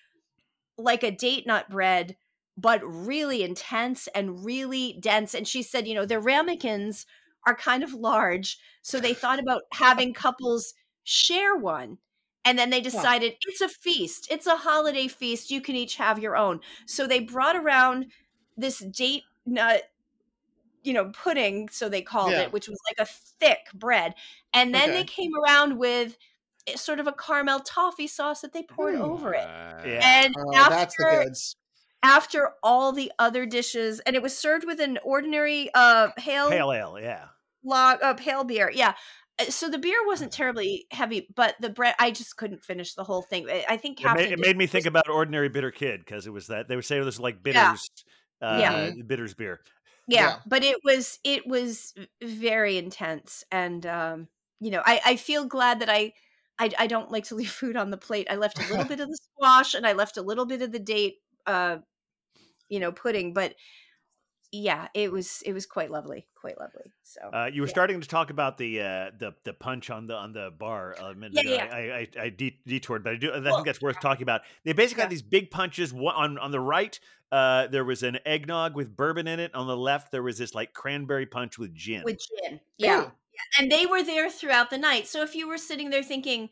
Speaker 5: like a date nut bread but really intense and really dense and she said you know their ramekins are kind of large so they thought about having couples share one and then they decided it's a feast it's a holiday feast you can each have your own so they brought around this date nut you know pudding so they called
Speaker 4: Yeah.
Speaker 5: it which was like a thick bread and then they came around with eh, sort of a caramel toffee sauce that they poured
Speaker 4: Mm.
Speaker 5: over it
Speaker 1: Yeah.
Speaker 5: and
Speaker 4: Oh,
Speaker 5: after
Speaker 4: that's the goods.
Speaker 5: after all the other dishes and it was served with an ordinary uh pale
Speaker 1: Pale ale, yeah.
Speaker 5: Log uh, pale beer yeah Uh, so the beer wasn't terribly heavy but the bread i just couldn't finish the whole thing i I think
Speaker 1: It made, it made me think about ordinary bitter kid because it was that they would say it was like bitters, uh,
Speaker 5: Yeah.
Speaker 1: bitters beer.
Speaker 5: yeah,
Speaker 4: Yeah.
Speaker 5: but it was it was very intense and um you know i i feel glad that i I, I don't like to leave food on the plate. I left a little bit of the squash and I left a little bit of the date, uh, you know, pudding. But yeah, it was it was quite lovely, quite lovely. So
Speaker 1: Uh, you were
Speaker 5: yeah.
Speaker 1: starting to talk about the uh, the the punch on the on the bar a minute
Speaker 5: Yeah,
Speaker 1: ago.
Speaker 5: yeah.
Speaker 1: I, I, I de- detoured, but I do. I
Speaker 5: Well,
Speaker 1: think that's worth talking about. They basically
Speaker 5: yeah.
Speaker 1: had these big punches. On on the right, uh, there was an eggnog with bourbon in it. On the left, there was this like cranberry punch with gin.
Speaker 5: with gin. Yeah. Yeah. And they were there throughout the night. So if you were sitting there thinking,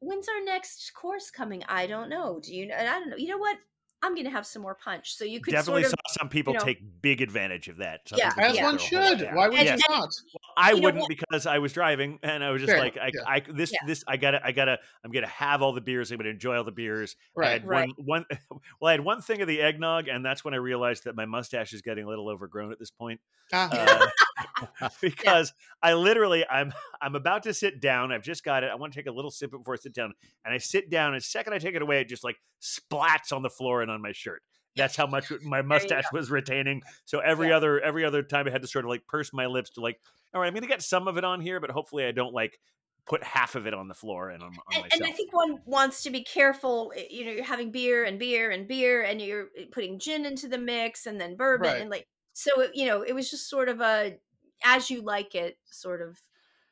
Speaker 5: when's our next course coming? I don't know. Do you know? And I don't know. You know what? I'm going to have some more punch. So you could
Speaker 1: Definitely
Speaker 5: sort of.
Speaker 1: saw some people
Speaker 5: you know-
Speaker 1: take big advantage of that. Some
Speaker 5: Yeah,
Speaker 4: As one
Speaker 1: throw a whole lot
Speaker 4: should. Why would
Speaker 5: And-
Speaker 4: you
Speaker 5: and-
Speaker 4: not?
Speaker 1: I
Speaker 5: You
Speaker 1: wouldn't because I was driving and I was just
Speaker 4: Fair
Speaker 1: like, I,
Speaker 4: yeah.
Speaker 1: I, this,
Speaker 5: Yeah.
Speaker 1: this, I gotta, I gotta, I'm gonna have all the beers. I'm gonna enjoy all the beers. I
Speaker 4: Right.
Speaker 1: had
Speaker 5: Right.
Speaker 1: one, one, well, I had one thing of the eggnog, and that's when I realized that my mustache is getting a little overgrown at this point.
Speaker 4: Ah,
Speaker 1: Because I literally, I'm, I'm about to sit down. I've just got it. I want to take a little sip before I sit down, and I sit down. And the second I take it away, it just like splats on the floor and on my shirt. That's how much my mustache was retaining. So every
Speaker 5: Yeah.
Speaker 1: other every other time I had to sort of like purse my lips to like, all right, I'm gonna get some of it on here, but hopefully I don't like put half of it on the floor and on, on
Speaker 5: And,
Speaker 1: myself.
Speaker 5: and I think one wants to be careful. eh, You know, you're having beer and beer and beer, and you're eh, putting gin into the mix, and then bourbon,
Speaker 4: Right.
Speaker 5: and like so. it- You know, it was just sort of a as you like it sort of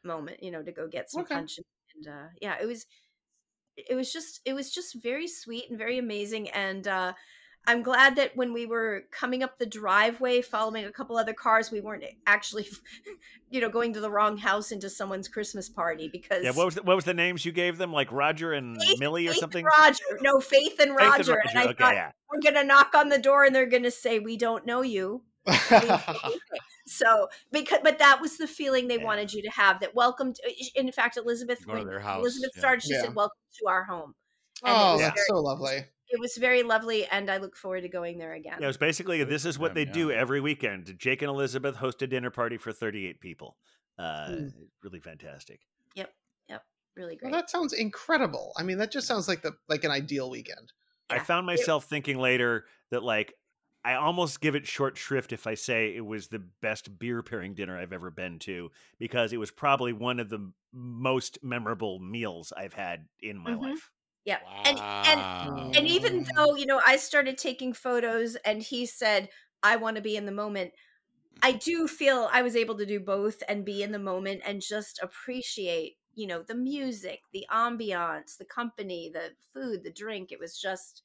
Speaker 5: moment. You know, to go get some
Speaker 4: Okay.
Speaker 5: punch, and uh, yeah, it was it was just it was just very sweet and very amazing and uh i'm glad that when we were coming up the driveway following a couple other cars we weren't actually you know going to the wrong house into someone's christmas party because
Speaker 1: yeah, what was the, what was the names you gave them? Like Roger and
Speaker 5: Faith-
Speaker 1: Millie or
Speaker 5: Faith and
Speaker 1: something?
Speaker 5: roger no faith and
Speaker 1: Faith
Speaker 5: roger,
Speaker 1: and
Speaker 5: and i
Speaker 1: Okay,
Speaker 5: thought
Speaker 1: yeah.
Speaker 5: we're gonna knock on the door and they're gonna say we don't know you so because but that was the feeling they
Speaker 1: Yeah.
Speaker 5: wanted you to have that welcome to, in fact elizabeth
Speaker 3: Go to
Speaker 5: when
Speaker 3: their house,
Speaker 5: elizabeth
Speaker 3: yeah.
Speaker 5: started she
Speaker 4: Yeah.
Speaker 5: said welcome to our home And
Speaker 4: oh,
Speaker 5: was
Speaker 4: that's
Speaker 5: very-
Speaker 4: so lovely.
Speaker 5: it was very lovely and i look forward to going there again
Speaker 1: Yeah, it was basically this is what they do every weekend. Jake and Elizabeth host a dinner party for 38 people. Uh,
Speaker 4: Mm.
Speaker 1: Really fantastic.
Speaker 5: Yep yep really
Speaker 4: Well,
Speaker 5: great
Speaker 4: that sounds incredible. I mean, that just sounds like the like an ideal weekend.
Speaker 1: I found myself thinking later that like I almost give it short shrift if I say it was the best beer pairing dinner I've ever been to because it was probably one of the most memorable meals I've had in my
Speaker 5: Mhm.
Speaker 1: life.
Speaker 5: yeah and and and even though you know i started taking photos and he said i want to be in the moment i do feel i was able to do both and be in the moment and just appreciate you know the music the ambiance the company the food the drink it was just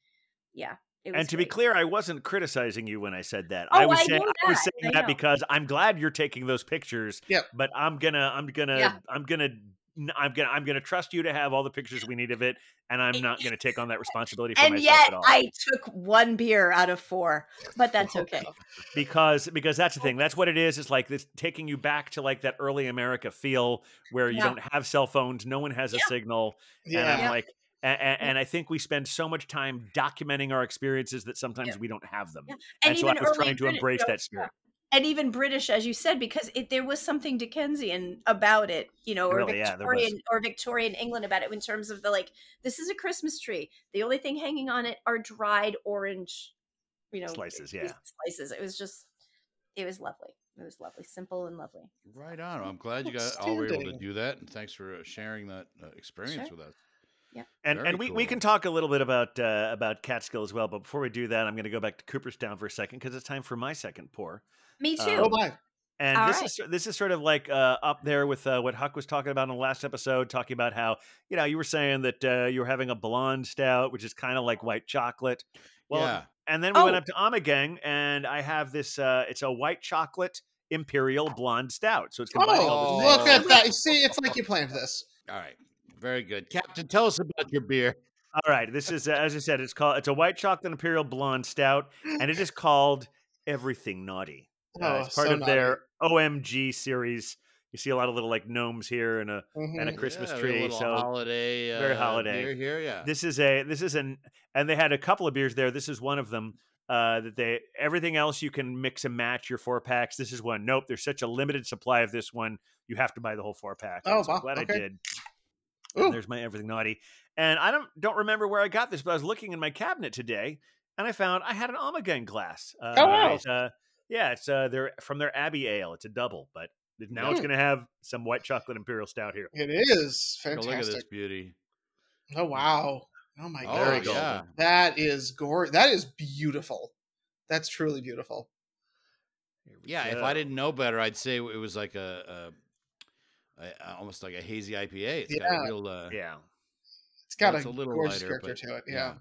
Speaker 5: yeah it was
Speaker 1: And to be clear, I wasn't criticizing you when I said that.
Speaker 5: Oh,
Speaker 1: I was
Speaker 5: I
Speaker 1: saying
Speaker 5: know
Speaker 1: I was
Speaker 5: that.
Speaker 1: saying
Speaker 5: I
Speaker 1: that because I'm glad you're taking those pictures.
Speaker 4: Yep.
Speaker 1: But I'm gonna I'm gonna
Speaker 5: Yeah.
Speaker 1: I'm gonna n- I'm gonna I'm gonna trust you to have all the pictures we need of it, and I'm not gonna take on that responsibility for
Speaker 5: and
Speaker 1: myself
Speaker 5: yet
Speaker 1: at all.
Speaker 5: i took one beer out of four but that's okay
Speaker 1: because because that's the thing that's what it is it's like this taking you back to like that early america feel where you
Speaker 5: Yeah.
Speaker 1: don't have cell phones no one has a
Speaker 5: Yeah.
Speaker 1: signal and i'm
Speaker 5: Yeah.
Speaker 1: like and, and, i think we spend so much time documenting our experiences that sometimes
Speaker 5: Yeah.
Speaker 1: we don't have them
Speaker 5: Yeah.
Speaker 1: and, so i was trying to
Speaker 5: British-
Speaker 1: embrace
Speaker 5: you
Speaker 1: that spirit
Speaker 5: and even British, as you said, because it, there was something Dickensian about it, you know, or
Speaker 1: Really, yeah.
Speaker 5: Victorian or Victorian England about it in terms of the like, this is a Christmas tree. The only thing hanging on it are dried orange, you know,
Speaker 1: Slices, yeah.
Speaker 5: slices. It was just, it was lovely. It was lovely, simple and lovely.
Speaker 3: Right on. I'm glad you got all were able to do that, and thanks for uh, sharing that uh, experience
Speaker 5: Sure.
Speaker 3: with us.
Speaker 1: And
Speaker 3: Very
Speaker 1: and we, we can talk a little bit about uh, about catskill as well but before we do that i'm going to go back to cooperstown for a second because it's time for my second pour
Speaker 5: Me
Speaker 1: Um,
Speaker 5: too.
Speaker 4: Oh my.
Speaker 1: And
Speaker 5: All
Speaker 1: this
Speaker 5: right.
Speaker 1: is this is sort of like uh, up there with uh, what Huck was talking about in the last episode, talking about how you know you were saying that uh, you were having a blonde stout, which is kind of like white chocolate. Well,
Speaker 3: yeah.
Speaker 1: and then we went
Speaker 5: Oh.
Speaker 1: up to Ommegang, and I have this. Uh, it's a white chocolate imperial blonde stout, so it's combining all
Speaker 4: Oh,
Speaker 1: the
Speaker 4: look at that. You see, it's like you planned this.
Speaker 3: All right. Very good, Captain. Tell us about your beer.
Speaker 1: All right, this is uh, as I said, it's called it's a white chocolate imperial blonde stout, and it is called Everything Naughty. Uh,
Speaker 4: Oh,
Speaker 1: it's part
Speaker 4: so
Speaker 1: of their OMG series. You see a lot of little like gnomes here and a and a
Speaker 4: Mhm.
Speaker 1: Christmas
Speaker 3: Yeah,
Speaker 1: tree.
Speaker 3: little
Speaker 1: So
Speaker 3: holiday, uh,
Speaker 1: very holiday.
Speaker 3: beer here. Yeah.
Speaker 1: this is a this is an and they had a couple of beers there. This is one of them. Uh, that they everything else you can mix and match your four packs. This is one. Nope, there's such a limited supply of this one. You have to buy the whole four pack.
Speaker 4: Oh,
Speaker 1: so I'm
Speaker 4: wow,
Speaker 1: glad I did.
Speaker 4: Ooh.
Speaker 1: And there's my everything naughty. And I don't don't remember where I got this, but I was looking in my cabinet today, and I found I had an Ommegang glass. Uh,
Speaker 4: Oh, wow.
Speaker 1: it's, uh, yeah, it's uh, they're from their Abbey Ale. It's a double, but now it's
Speaker 4: Hmm.
Speaker 1: going to have some white chocolate imperial stout here.
Speaker 4: It is
Speaker 3: Take a look at this beauty.
Speaker 4: Oh wow. Oh my
Speaker 3: Oh,
Speaker 1: Very
Speaker 4: gosh.
Speaker 3: yeah.
Speaker 4: That is gore. That is beautiful. That's truly beautiful.
Speaker 1: Here we
Speaker 3: Yeah, if. I didn't know better, I'd say it was like a, a, a almost like a hazy IPA. It's got
Speaker 4: Yeah.
Speaker 3: a real uh,
Speaker 1: Yeah.
Speaker 4: It's got
Speaker 3: It's
Speaker 4: a,
Speaker 3: a little
Speaker 4: gorgeous
Speaker 3: lighter,
Speaker 4: character
Speaker 3: but-
Speaker 4: to it. Yeah.
Speaker 3: yeah.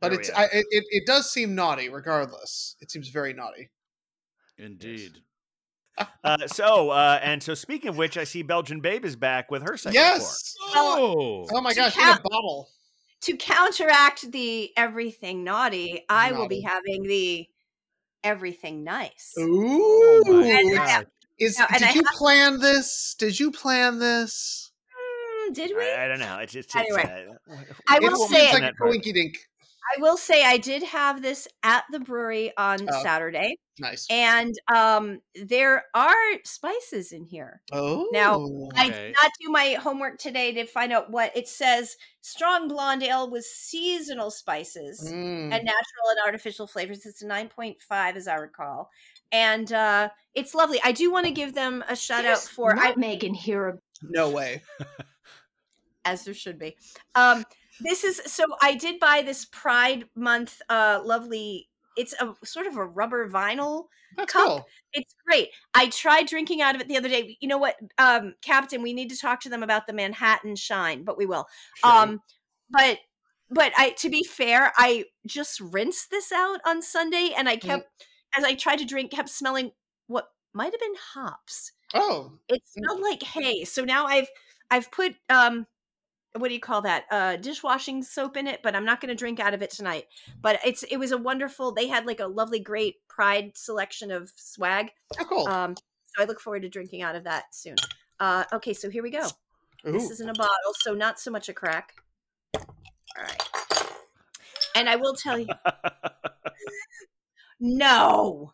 Speaker 4: But
Speaker 1: There
Speaker 4: it's I, it, it it does seem naughty regardless. It seems very naughty.
Speaker 3: indeed.
Speaker 1: Uh, so, uh, and so speaking of which, I see Belgian Babe is back with her second
Speaker 4: Yes.
Speaker 3: Oh,
Speaker 4: Oh my
Speaker 5: To
Speaker 4: gosh, in a bottle.
Speaker 5: To counteract the everything naughty, I will be having the everything nice.
Speaker 4: Ooh.
Speaker 3: Oh
Speaker 5: And-
Speaker 3: God.
Speaker 4: Is
Speaker 5: No,
Speaker 4: did you
Speaker 5: have-
Speaker 4: plan this? Did you plan this?
Speaker 5: Mm, did we?
Speaker 1: I, I don't know. It's just
Speaker 5: Anyway,
Speaker 1: uh,
Speaker 5: I will
Speaker 4: seems
Speaker 5: say
Speaker 4: like a
Speaker 1: that part.
Speaker 4: coinky dink.
Speaker 5: I will say I did have this at the brewery on
Speaker 4: Oh.
Speaker 5: Saturday,
Speaker 4: Nice.
Speaker 5: and um, there are spices in here.
Speaker 4: Oh.
Speaker 5: Now
Speaker 3: I
Speaker 5: did not do my homework today to find out what it says. Strong blonde ale with seasonal spices
Speaker 4: Mm.
Speaker 5: and natural and artificial flavors. It's a 9.5, as I recall. And uh, it's lovely. I do want to give them a shout out for I,
Speaker 7: nutmeg in here.
Speaker 4: no way.
Speaker 5: as there should be. Um, this is so I did buy this Pride Month uh, lovely. It's a sort of a rubber vinyl
Speaker 4: That's
Speaker 5: Cup.
Speaker 4: cool.
Speaker 5: It's great. I tried drinking out of it the other day. You know what, um, Captain? We need to talk to them about the Manhattan Shine, but we will.
Speaker 1: sure.
Speaker 5: Um, but but I, to be fair, I just rinsed this out on Sunday, and I kept as I tried to drink, kept smelling what might have been hops.
Speaker 4: Oh.
Speaker 5: It smelled like hay. So now I've I've put um what do you call that uh dishwashing soap in it but i'm not going to drink out of it tonight but it's it was a wonderful they had like a lovely great pride selection of swag
Speaker 4: Oh, cool.
Speaker 5: um, so I look forward to drinking out of that soon. Uh, okay, so here we go. This is in a bottle, so not so much a crack. All right. And I will tell you, no.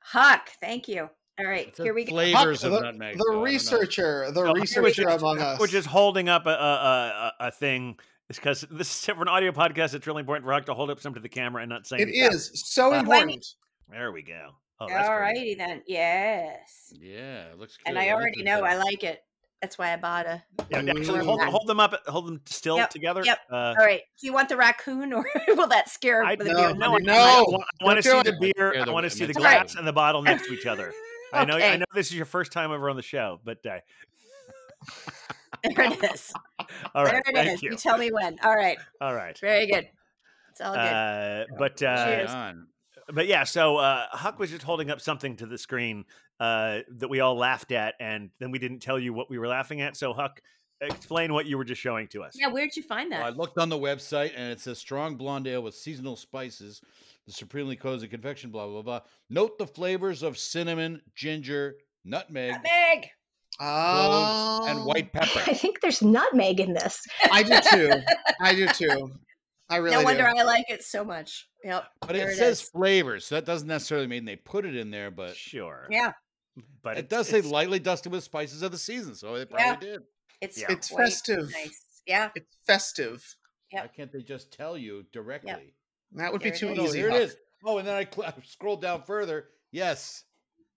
Speaker 5: Huck, thank you. All right,
Speaker 3: It's the
Speaker 5: here we go.
Speaker 3: Flavors
Speaker 4: Huck,
Speaker 3: of
Speaker 4: the,
Speaker 3: nutmeg.
Speaker 4: the
Speaker 3: so I don't know.
Speaker 4: researcher, the
Speaker 1: So,
Speaker 4: researcher
Speaker 1: which is-
Speaker 4: among us.
Speaker 1: Which is holding up a, a, a, a- a thing. It's because this is for an audio podcast. It's really important for Huck to hold up something to the camera and not say
Speaker 4: it
Speaker 1: anything.
Speaker 4: is so
Speaker 1: Uh,
Speaker 4: important.
Speaker 1: There we go. Oh,
Speaker 5: All
Speaker 1: pretty.
Speaker 5: righty then. Yes.
Speaker 3: Yeah, it looks good.
Speaker 5: And I
Speaker 3: like
Speaker 5: already
Speaker 3: this,
Speaker 5: know I like it. That's why I bought a.
Speaker 1: Yeah, actually, hold, hold them up. Hold them still
Speaker 5: Yep,
Speaker 1: together.
Speaker 5: yep.
Speaker 1: Uh,
Speaker 5: All right. Do you want the raccoon or will that scare
Speaker 1: I
Speaker 5: the
Speaker 4: No,
Speaker 5: beer?
Speaker 1: no, I,
Speaker 4: no,
Speaker 1: I, want, I want to see the beer. I want to see the glass
Speaker 5: say-
Speaker 1: and the bottle next to each other. I know. I know this is your first time over on the show, but uh,
Speaker 5: There it is.
Speaker 1: all right.
Speaker 5: there it
Speaker 1: thank
Speaker 5: is.
Speaker 1: you.
Speaker 5: You tell me when. All right.
Speaker 1: All right.
Speaker 5: Very good. It's all good.
Speaker 1: Uh, but uh,
Speaker 5: Cheers.
Speaker 3: on.
Speaker 1: but yeah, so uh, Huck was just holding up something to the screen uh, that we all laughed at, and then we didn't tell you what we were laughing at. So Huck, explain what you were just showing to us.
Speaker 5: yeah, where'd you find
Speaker 3: Well, I looked on the website and it says strong blonde ale with seasonal spices, the supremely cozy confection, blah blah blah. Note the flavors of cinnamon, ginger, nutmeg,
Speaker 5: Meg.
Speaker 3: cloves, and
Speaker 4: Oh,
Speaker 3: white pepper.
Speaker 7: I think there's nutmeg in this.
Speaker 4: I do too. I do too. I really
Speaker 5: no wonder
Speaker 4: do.
Speaker 5: I like it so much. Yep.
Speaker 3: But
Speaker 5: there
Speaker 3: it says
Speaker 5: is.
Speaker 3: flavors, so that doesn't necessarily mean they put it in there. But
Speaker 1: Sure.
Speaker 5: Yeah,
Speaker 1: But
Speaker 3: it
Speaker 1: it's-
Speaker 3: does say lightly dusted with spices of the season, so they probably
Speaker 5: Yeah.
Speaker 3: did.
Speaker 5: it's
Speaker 1: Yeah.
Speaker 4: It's festive.
Speaker 5: Nice. Yeah.
Speaker 4: It's festive.
Speaker 5: Yep.
Speaker 3: Why can't they just tell you directly?
Speaker 4: That would be too.
Speaker 3: Oh,
Speaker 4: easy.
Speaker 3: here
Speaker 4: Huck.
Speaker 3: it is. Oh, and then I, cl- I scrolled down further. Yes,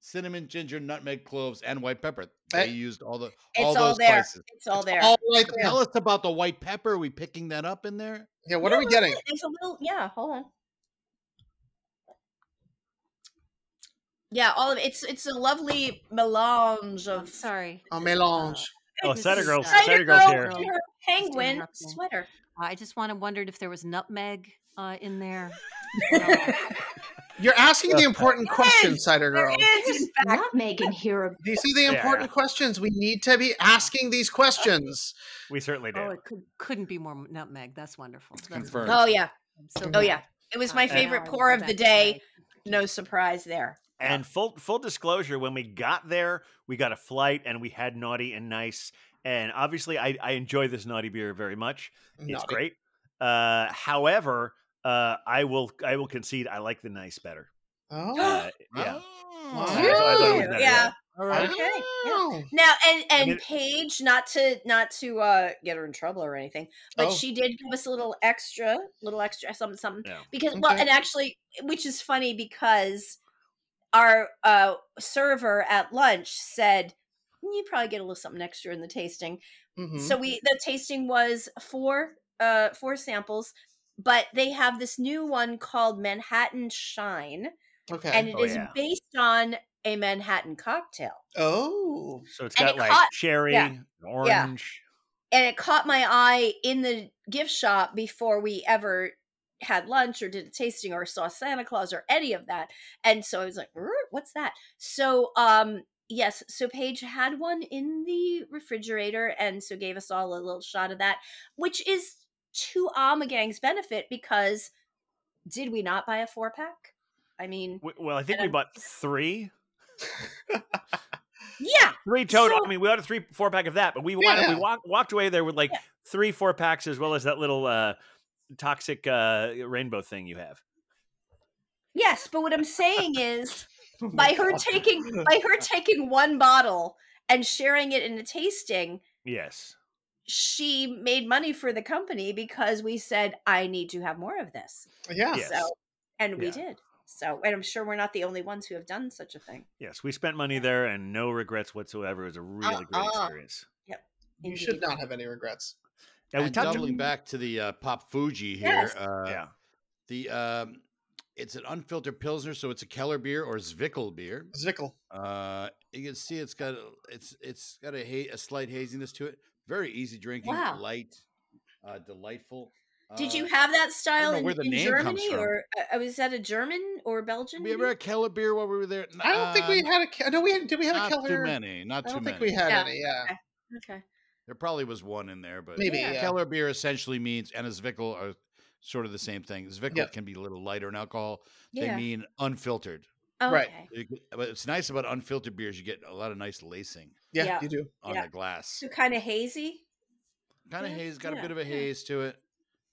Speaker 3: cinnamon, ginger, nutmeg, cloves, and white pepper. They
Speaker 4: That-
Speaker 3: used all the
Speaker 5: It's
Speaker 3: all
Speaker 5: all,
Speaker 3: those
Speaker 5: there.
Speaker 3: spices.
Speaker 5: It's all there.
Speaker 4: All right there.
Speaker 3: Tell us about the white pepper. Are we picking that up in there?
Speaker 4: Yeah, what
Speaker 5: No,
Speaker 4: are we getting?
Speaker 5: it. There's a little. Yeah. Hold on. Yeah, all of it. It's it's a lovely melange
Speaker 6: I'm
Speaker 5: of
Speaker 6: sorry.
Speaker 4: A mélange.
Speaker 1: Oh,
Speaker 5: It's
Speaker 1: Cider Girl's-
Speaker 5: Cider
Speaker 1: Cider Girl's
Speaker 5: Girl
Speaker 1: here.
Speaker 5: her penguin
Speaker 6: interrupt
Speaker 5: sweater.
Speaker 6: Uh, I just want to wondered if there was nutmeg uh, in there.
Speaker 4: You're asking the important questions, Cider Girl.
Speaker 5: is, in fact.
Speaker 7: Nutmeg in here.
Speaker 4: These are the
Speaker 1: Yeah.
Speaker 4: important questions. We need to be asking these questions.
Speaker 1: We certainly do.
Speaker 6: oh, it could, couldn't be more nutmeg. That's wonderful. That's
Speaker 3: confirmed.
Speaker 5: Oh yeah.
Speaker 6: So
Speaker 5: Oh yeah. It was my
Speaker 6: Uh,
Speaker 5: favorite pour of the day. No surprise there.
Speaker 1: And full full disclosure, when we got there, we got a flight and we had naughty and nice. And obviously, I, I enjoy this naughty beer very much. It's
Speaker 4: Naughty.
Speaker 1: great. Uh, however, uh, I will I will concede I like the nice better.
Speaker 4: Oh.
Speaker 1: Uh, yeah. I thought it was
Speaker 5: Ooh,
Speaker 1: nice,
Speaker 5: yeah.
Speaker 3: All right.
Speaker 5: Okay. yeah.
Speaker 4: Oh.
Speaker 5: Now and and
Speaker 1: mean-
Speaker 5: Paige, not to not to uh get her in trouble or anything, but
Speaker 4: Oh.
Speaker 5: she did give us a little extra, little extra something something.
Speaker 1: Yeah.
Speaker 5: Because well, and actually, which is funny because our uh server at lunch said you probably get a little something extra in the tasting.
Speaker 4: Mhm.
Speaker 5: So we the tasting was four uh four samples, but they have this new one called Manhattan Shine.
Speaker 4: Okay.
Speaker 5: and it
Speaker 1: Oh,
Speaker 5: is
Speaker 1: yeah.
Speaker 5: based on a Manhattan cocktail.
Speaker 4: oh.
Speaker 1: So it's got
Speaker 5: it
Speaker 1: like
Speaker 5: caught-
Speaker 1: cherry,
Speaker 5: yeah,
Speaker 1: orange.
Speaker 5: and it caught my eye in the gift shop before we ever had lunch or did a tasting or saw Santa Claus or any of that. And so I was like, "Er, what's that? So um yes, so Paige had one in the refrigerator and so gave us all a little shot of that, which is to Ommegang's benefit because did we not buy a four pack? I mean,
Speaker 1: Well, I think we
Speaker 5: I'm-
Speaker 1: bought three.
Speaker 5: yeah,
Speaker 1: Three total.
Speaker 5: So-
Speaker 1: I mean, we bought a three four pack of that, but we wanted, we
Speaker 4: Yeah.
Speaker 1: walked walked away there with like
Speaker 5: Yeah.
Speaker 1: three four packs as well as that little uh toxic uh rainbow thing you have.
Speaker 5: yes, but what I'm saying is
Speaker 4: Oh
Speaker 5: by her taking by her taking one bottle and sharing it in a tasting
Speaker 1: Yes.
Speaker 5: She made money for the company because we said i need to have more of this
Speaker 4: Yeah.
Speaker 1: Yes.
Speaker 5: so and we
Speaker 1: Yeah.
Speaker 5: did so and i'm sure we're not the only ones who have done such a thing
Speaker 1: Yes, we spent money there and no regrets whatsoever. It was a really great
Speaker 5: Uh-uh.
Speaker 1: experience.
Speaker 4: You should not have any regrets.
Speaker 1: Yeah, we
Speaker 3: and
Speaker 1: touched
Speaker 3: doubling back to the uh, Pop Fuji here.
Speaker 5: Yes.
Speaker 3: Uh,
Speaker 1: Yeah.
Speaker 3: The um, it's an unfiltered pilsner, so it's a Keller beer or Zwickel beer.
Speaker 4: Zwickel.
Speaker 3: Uh, you can see it's got a- it's it's got a ha- a slight haziness to it. Very easy drinking,
Speaker 5: Wow.
Speaker 3: light, uh, delightful.
Speaker 5: did you
Speaker 3: Uh,
Speaker 5: have that style in, in germany
Speaker 3: from.
Speaker 5: or uh, was that a german or belgian
Speaker 3: We
Speaker 5: maybe?
Speaker 3: ever had Keller beer while we were there?
Speaker 4: I don't think we
Speaker 3: Um,
Speaker 4: had a. Ke- No, we had. Did we have
Speaker 3: not
Speaker 4: a Keller?
Speaker 3: too many. Not
Speaker 4: I
Speaker 3: too
Speaker 4: don't think
Speaker 3: many.
Speaker 4: we had
Speaker 5: Yeah.
Speaker 4: any. Yeah.
Speaker 5: okay
Speaker 3: There probably was one in there, but
Speaker 4: Maybe,
Speaker 5: Yeah.
Speaker 4: yeah.
Speaker 3: Keller beer essentially means and a Zwickel are sort of the same thing. Zwickel
Speaker 4: Yep.
Speaker 3: can be a little lighter in alcohol. They
Speaker 5: yeah
Speaker 3: mean unfiltered.
Speaker 5: okay
Speaker 4: right.
Speaker 3: You But it's nice about unfiltered beers. You get a lot of nice lacing
Speaker 4: Yeah,
Speaker 5: Yeah.
Speaker 4: you do.
Speaker 3: on
Speaker 5: Yeah.
Speaker 3: the glass.
Speaker 5: so kind of hazy
Speaker 3: Kind of
Speaker 5: Yeah,
Speaker 3: haze, got
Speaker 5: yeah,
Speaker 3: a bit of a
Speaker 5: yeah.
Speaker 3: haze to it.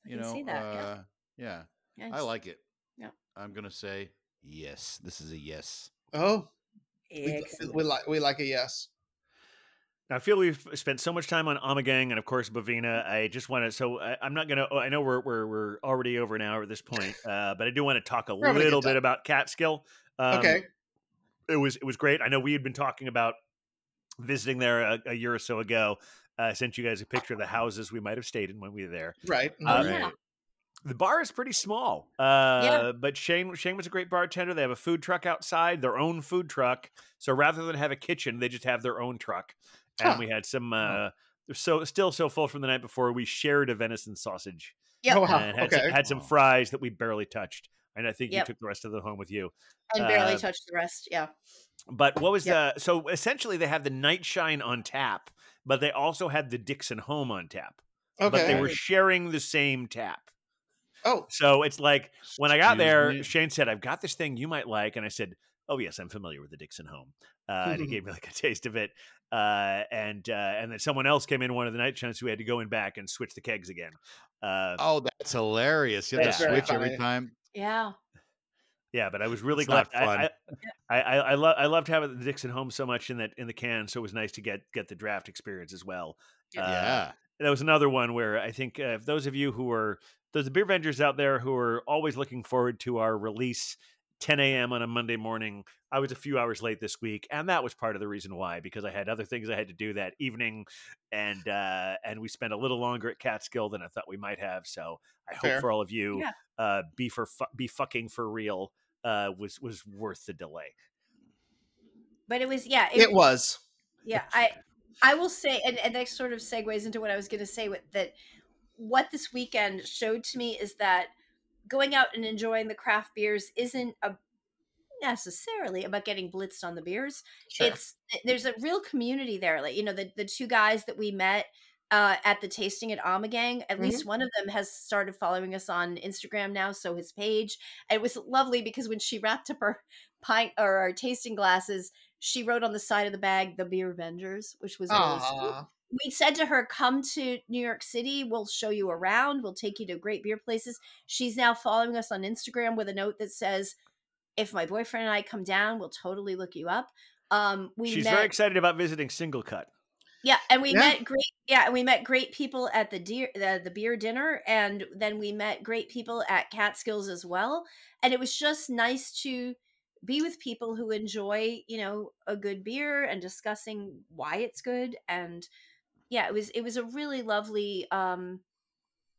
Speaker 5: I
Speaker 3: You
Speaker 5: can
Speaker 3: know,
Speaker 5: see that, yeah.
Speaker 3: uh, yeah.
Speaker 5: Yeah,
Speaker 3: I like it.
Speaker 5: Yeah.
Speaker 3: I'm gonna say yes. This is a yes.
Speaker 4: Oh, we, we like we like a yes.
Speaker 1: Now, I feel we've spent so much time on Ommegang and, of course, Bovina. I just want to. So I, I'm not going to. I know we're, we're we're already over an hour at this point, uh, but I do want to talk a
Speaker 4: We're having a
Speaker 1: little bit
Speaker 4: time.
Speaker 1: about Catskill. Um,
Speaker 4: okay.
Speaker 1: it was it was great. I know we had been talking about visiting there a, a year or so ago. Uh, I sent you guys a picture of the houses we might have stayed in when we were there.
Speaker 4: Right.
Speaker 1: Uh,
Speaker 4: mhm.
Speaker 5: yeah.
Speaker 1: The bar is pretty small, uh, but Shane Shane was a great bartender. They have a food truck outside, their own food truck. So rather than have a kitchen, they just have their own truck. And
Speaker 4: Huh.
Speaker 1: we had some. Uh, so still so full from the night before. We shared a venison sausage
Speaker 5: Yep.
Speaker 4: Oh, wow.
Speaker 1: and had,
Speaker 4: okay.
Speaker 1: some, had some fries that we barely touched. And I think
Speaker 5: Yep.
Speaker 1: you took the rest of them home with you.
Speaker 5: and barely
Speaker 1: uh,
Speaker 5: touched the rest yeah
Speaker 1: But what was
Speaker 5: Yep.
Speaker 1: the so essentially they have the night shine on tap, but they also had the Dixon Home on tap. Okay. But they were sharing the same tap.
Speaker 4: Oh,
Speaker 1: So it's like when I got
Speaker 3: Excuse
Speaker 1: there,
Speaker 3: me?
Speaker 1: Shane said, "I've got this thing you might like," and I said, "Oh yes, I'm familiar with the Dixon Home." Uh, and he gave me like a taste of it, uh, and uh, and then someone else came in one of the night shines, so we had to go in back and switch the kegs again. Uh,
Speaker 3: Oh, that's hilarious. You have to
Speaker 4: very
Speaker 3: switch every time.
Speaker 5: Yeah
Speaker 1: yeah, but I was really
Speaker 3: It's
Speaker 1: glad.
Speaker 3: not fun.
Speaker 1: I I, I, I, lo- I loved having the Dixon Home so much in that in the can, so it was nice to get get the draft experience as well. Uh,
Speaker 3: yeah.
Speaker 1: that was another one where I think uh, those of you who are those Beervengers out there who are always looking forward to our release 10 a.m. on a Monday morning, I was a few hours late this week, and that was part of the reason why because I had other things I had to do that evening, and uh, and we spent a little longer at Catskill than I thought we might have. So I
Speaker 4: Fair.
Speaker 1: hope for all of you,
Speaker 5: Yeah.
Speaker 1: uh, be for fu- be fucking for real uh, was was worth the delay.
Speaker 5: but it was yeah
Speaker 4: it was.
Speaker 5: yeah i i will say and, and that sort of segues into what i was going to say with that what this weekend showed to me is that going out and enjoying the craft beers isn't a necessarily about getting blitzed on the beers
Speaker 4: Sure.
Speaker 5: it's there's a real community there like you know the, the two guys that we met uh, at the tasting at Ommegang, at
Speaker 4: Mhm.
Speaker 5: least one of them has started following us on Instagram now. So his page, it was lovely because when she wrapped up our pint or our tasting glasses, she wrote on the side of the bag "The Beer Avengers," which was really. We said to her, "Come to New York City. We'll show you around. We'll take you to great beer places." She's now following us on Instagram with a note that says, "If my boyfriend and I come down, we'll totally look you up." Um, we
Speaker 1: She's
Speaker 5: met,
Speaker 1: very excited about visiting Single Cut.
Speaker 5: yeah, and we
Speaker 4: Yeah.
Speaker 5: met great. Yeah, and we met great people at the deer the, the beer dinner, and then we met great people at Catskills as well. And it was just nice to be with people who enjoy, you know, a good beer and discussing why it's good. And yeah, it was it was a really lovely, um,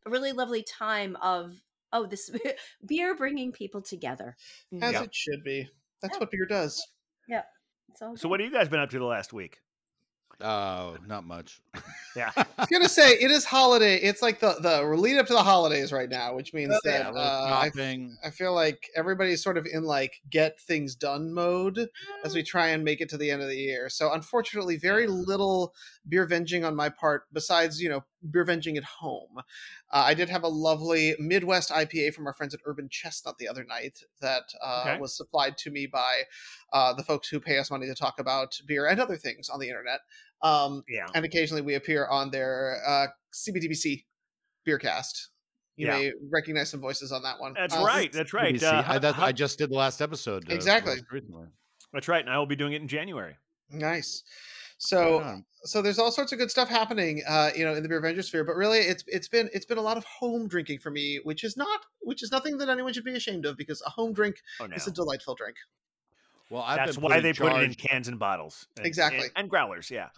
Speaker 5: a really lovely time of Oh, this beer bringing people together. Mm.
Speaker 4: As
Speaker 1: Yeah.
Speaker 4: it should be. That's
Speaker 5: Yeah.
Speaker 4: what beer does.
Speaker 5: Yeah.
Speaker 1: So
Speaker 5: good.
Speaker 1: what have you guys been up to the last week?
Speaker 3: Oh, not much.
Speaker 1: Yeah.
Speaker 4: I was gonna say it is holiday. It's like the the we're leading up to the holidays right now, which means
Speaker 3: Oh, yeah,
Speaker 4: that
Speaker 3: a
Speaker 4: uh, I,
Speaker 3: shopping.
Speaker 4: I feel like everybody's sort of in like get things done mode as we try and make it to the end of the year. So unfortunately, very little beer venging on my part. Besides, you know, beer venging at home. Uh, I did have a lovely Midwest IPA from our friends at Urban Chestnut the other night that uh,
Speaker 1: Okay.
Speaker 4: was supplied to me by uh, the folks who pay us money to talk about beer and other things on the internet. Um,
Speaker 1: Yeah.
Speaker 4: and occasionally we appear on their uh, CBTBC Beercast. You
Speaker 1: Yeah.
Speaker 4: may recognize some voices on that one.
Speaker 1: That's
Speaker 4: Uh,
Speaker 1: right. That's right. Uh,
Speaker 3: I,
Speaker 1: how-
Speaker 3: that,
Speaker 1: how-
Speaker 3: I just did the last episode. uh,
Speaker 4: Exactly.
Speaker 1: that's right. And I will be doing it in January.
Speaker 4: Nice. So,
Speaker 3: Right on.
Speaker 4: so there's all sorts of good stuff happening, uh, you know, in the beer Avenger sphere. But really, it's it's been it's been a lot of home drinking for me, which is not which is nothing that anyone should be ashamed of because a home drink
Speaker 1: Oh no.
Speaker 4: is a delightful drink.
Speaker 3: Well, I've
Speaker 1: That's
Speaker 3: been
Speaker 1: why they
Speaker 3: in
Speaker 1: put it in cans and bottles. And,
Speaker 4: Exactly.
Speaker 1: And, and growlers, yeah.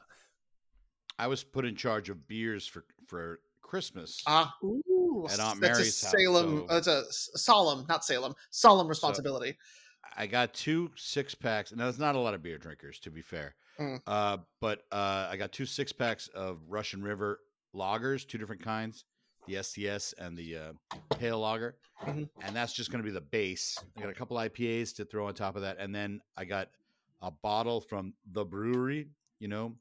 Speaker 3: I was put in charge of beers for for Christmas
Speaker 4: Ah,
Speaker 5: Ooh.
Speaker 3: at Aunt
Speaker 4: that's a
Speaker 3: Mary's house.
Speaker 4: Salem.
Speaker 3: so
Speaker 4: That's a solemn, not Salem, solemn responsibility.
Speaker 3: I got two six packs. Now, there's not a lot of beer drinkers, to be fair.
Speaker 4: Mm.
Speaker 3: Uh, but uh, I got two six packs of Russian River lagers, two different kinds, the STS and the uh, Pale Lager,
Speaker 4: Mhm.
Speaker 3: and that's just going to be the base. I got a couple IPAs to throw on top of that, and then I got a bottle from the brewery. You know,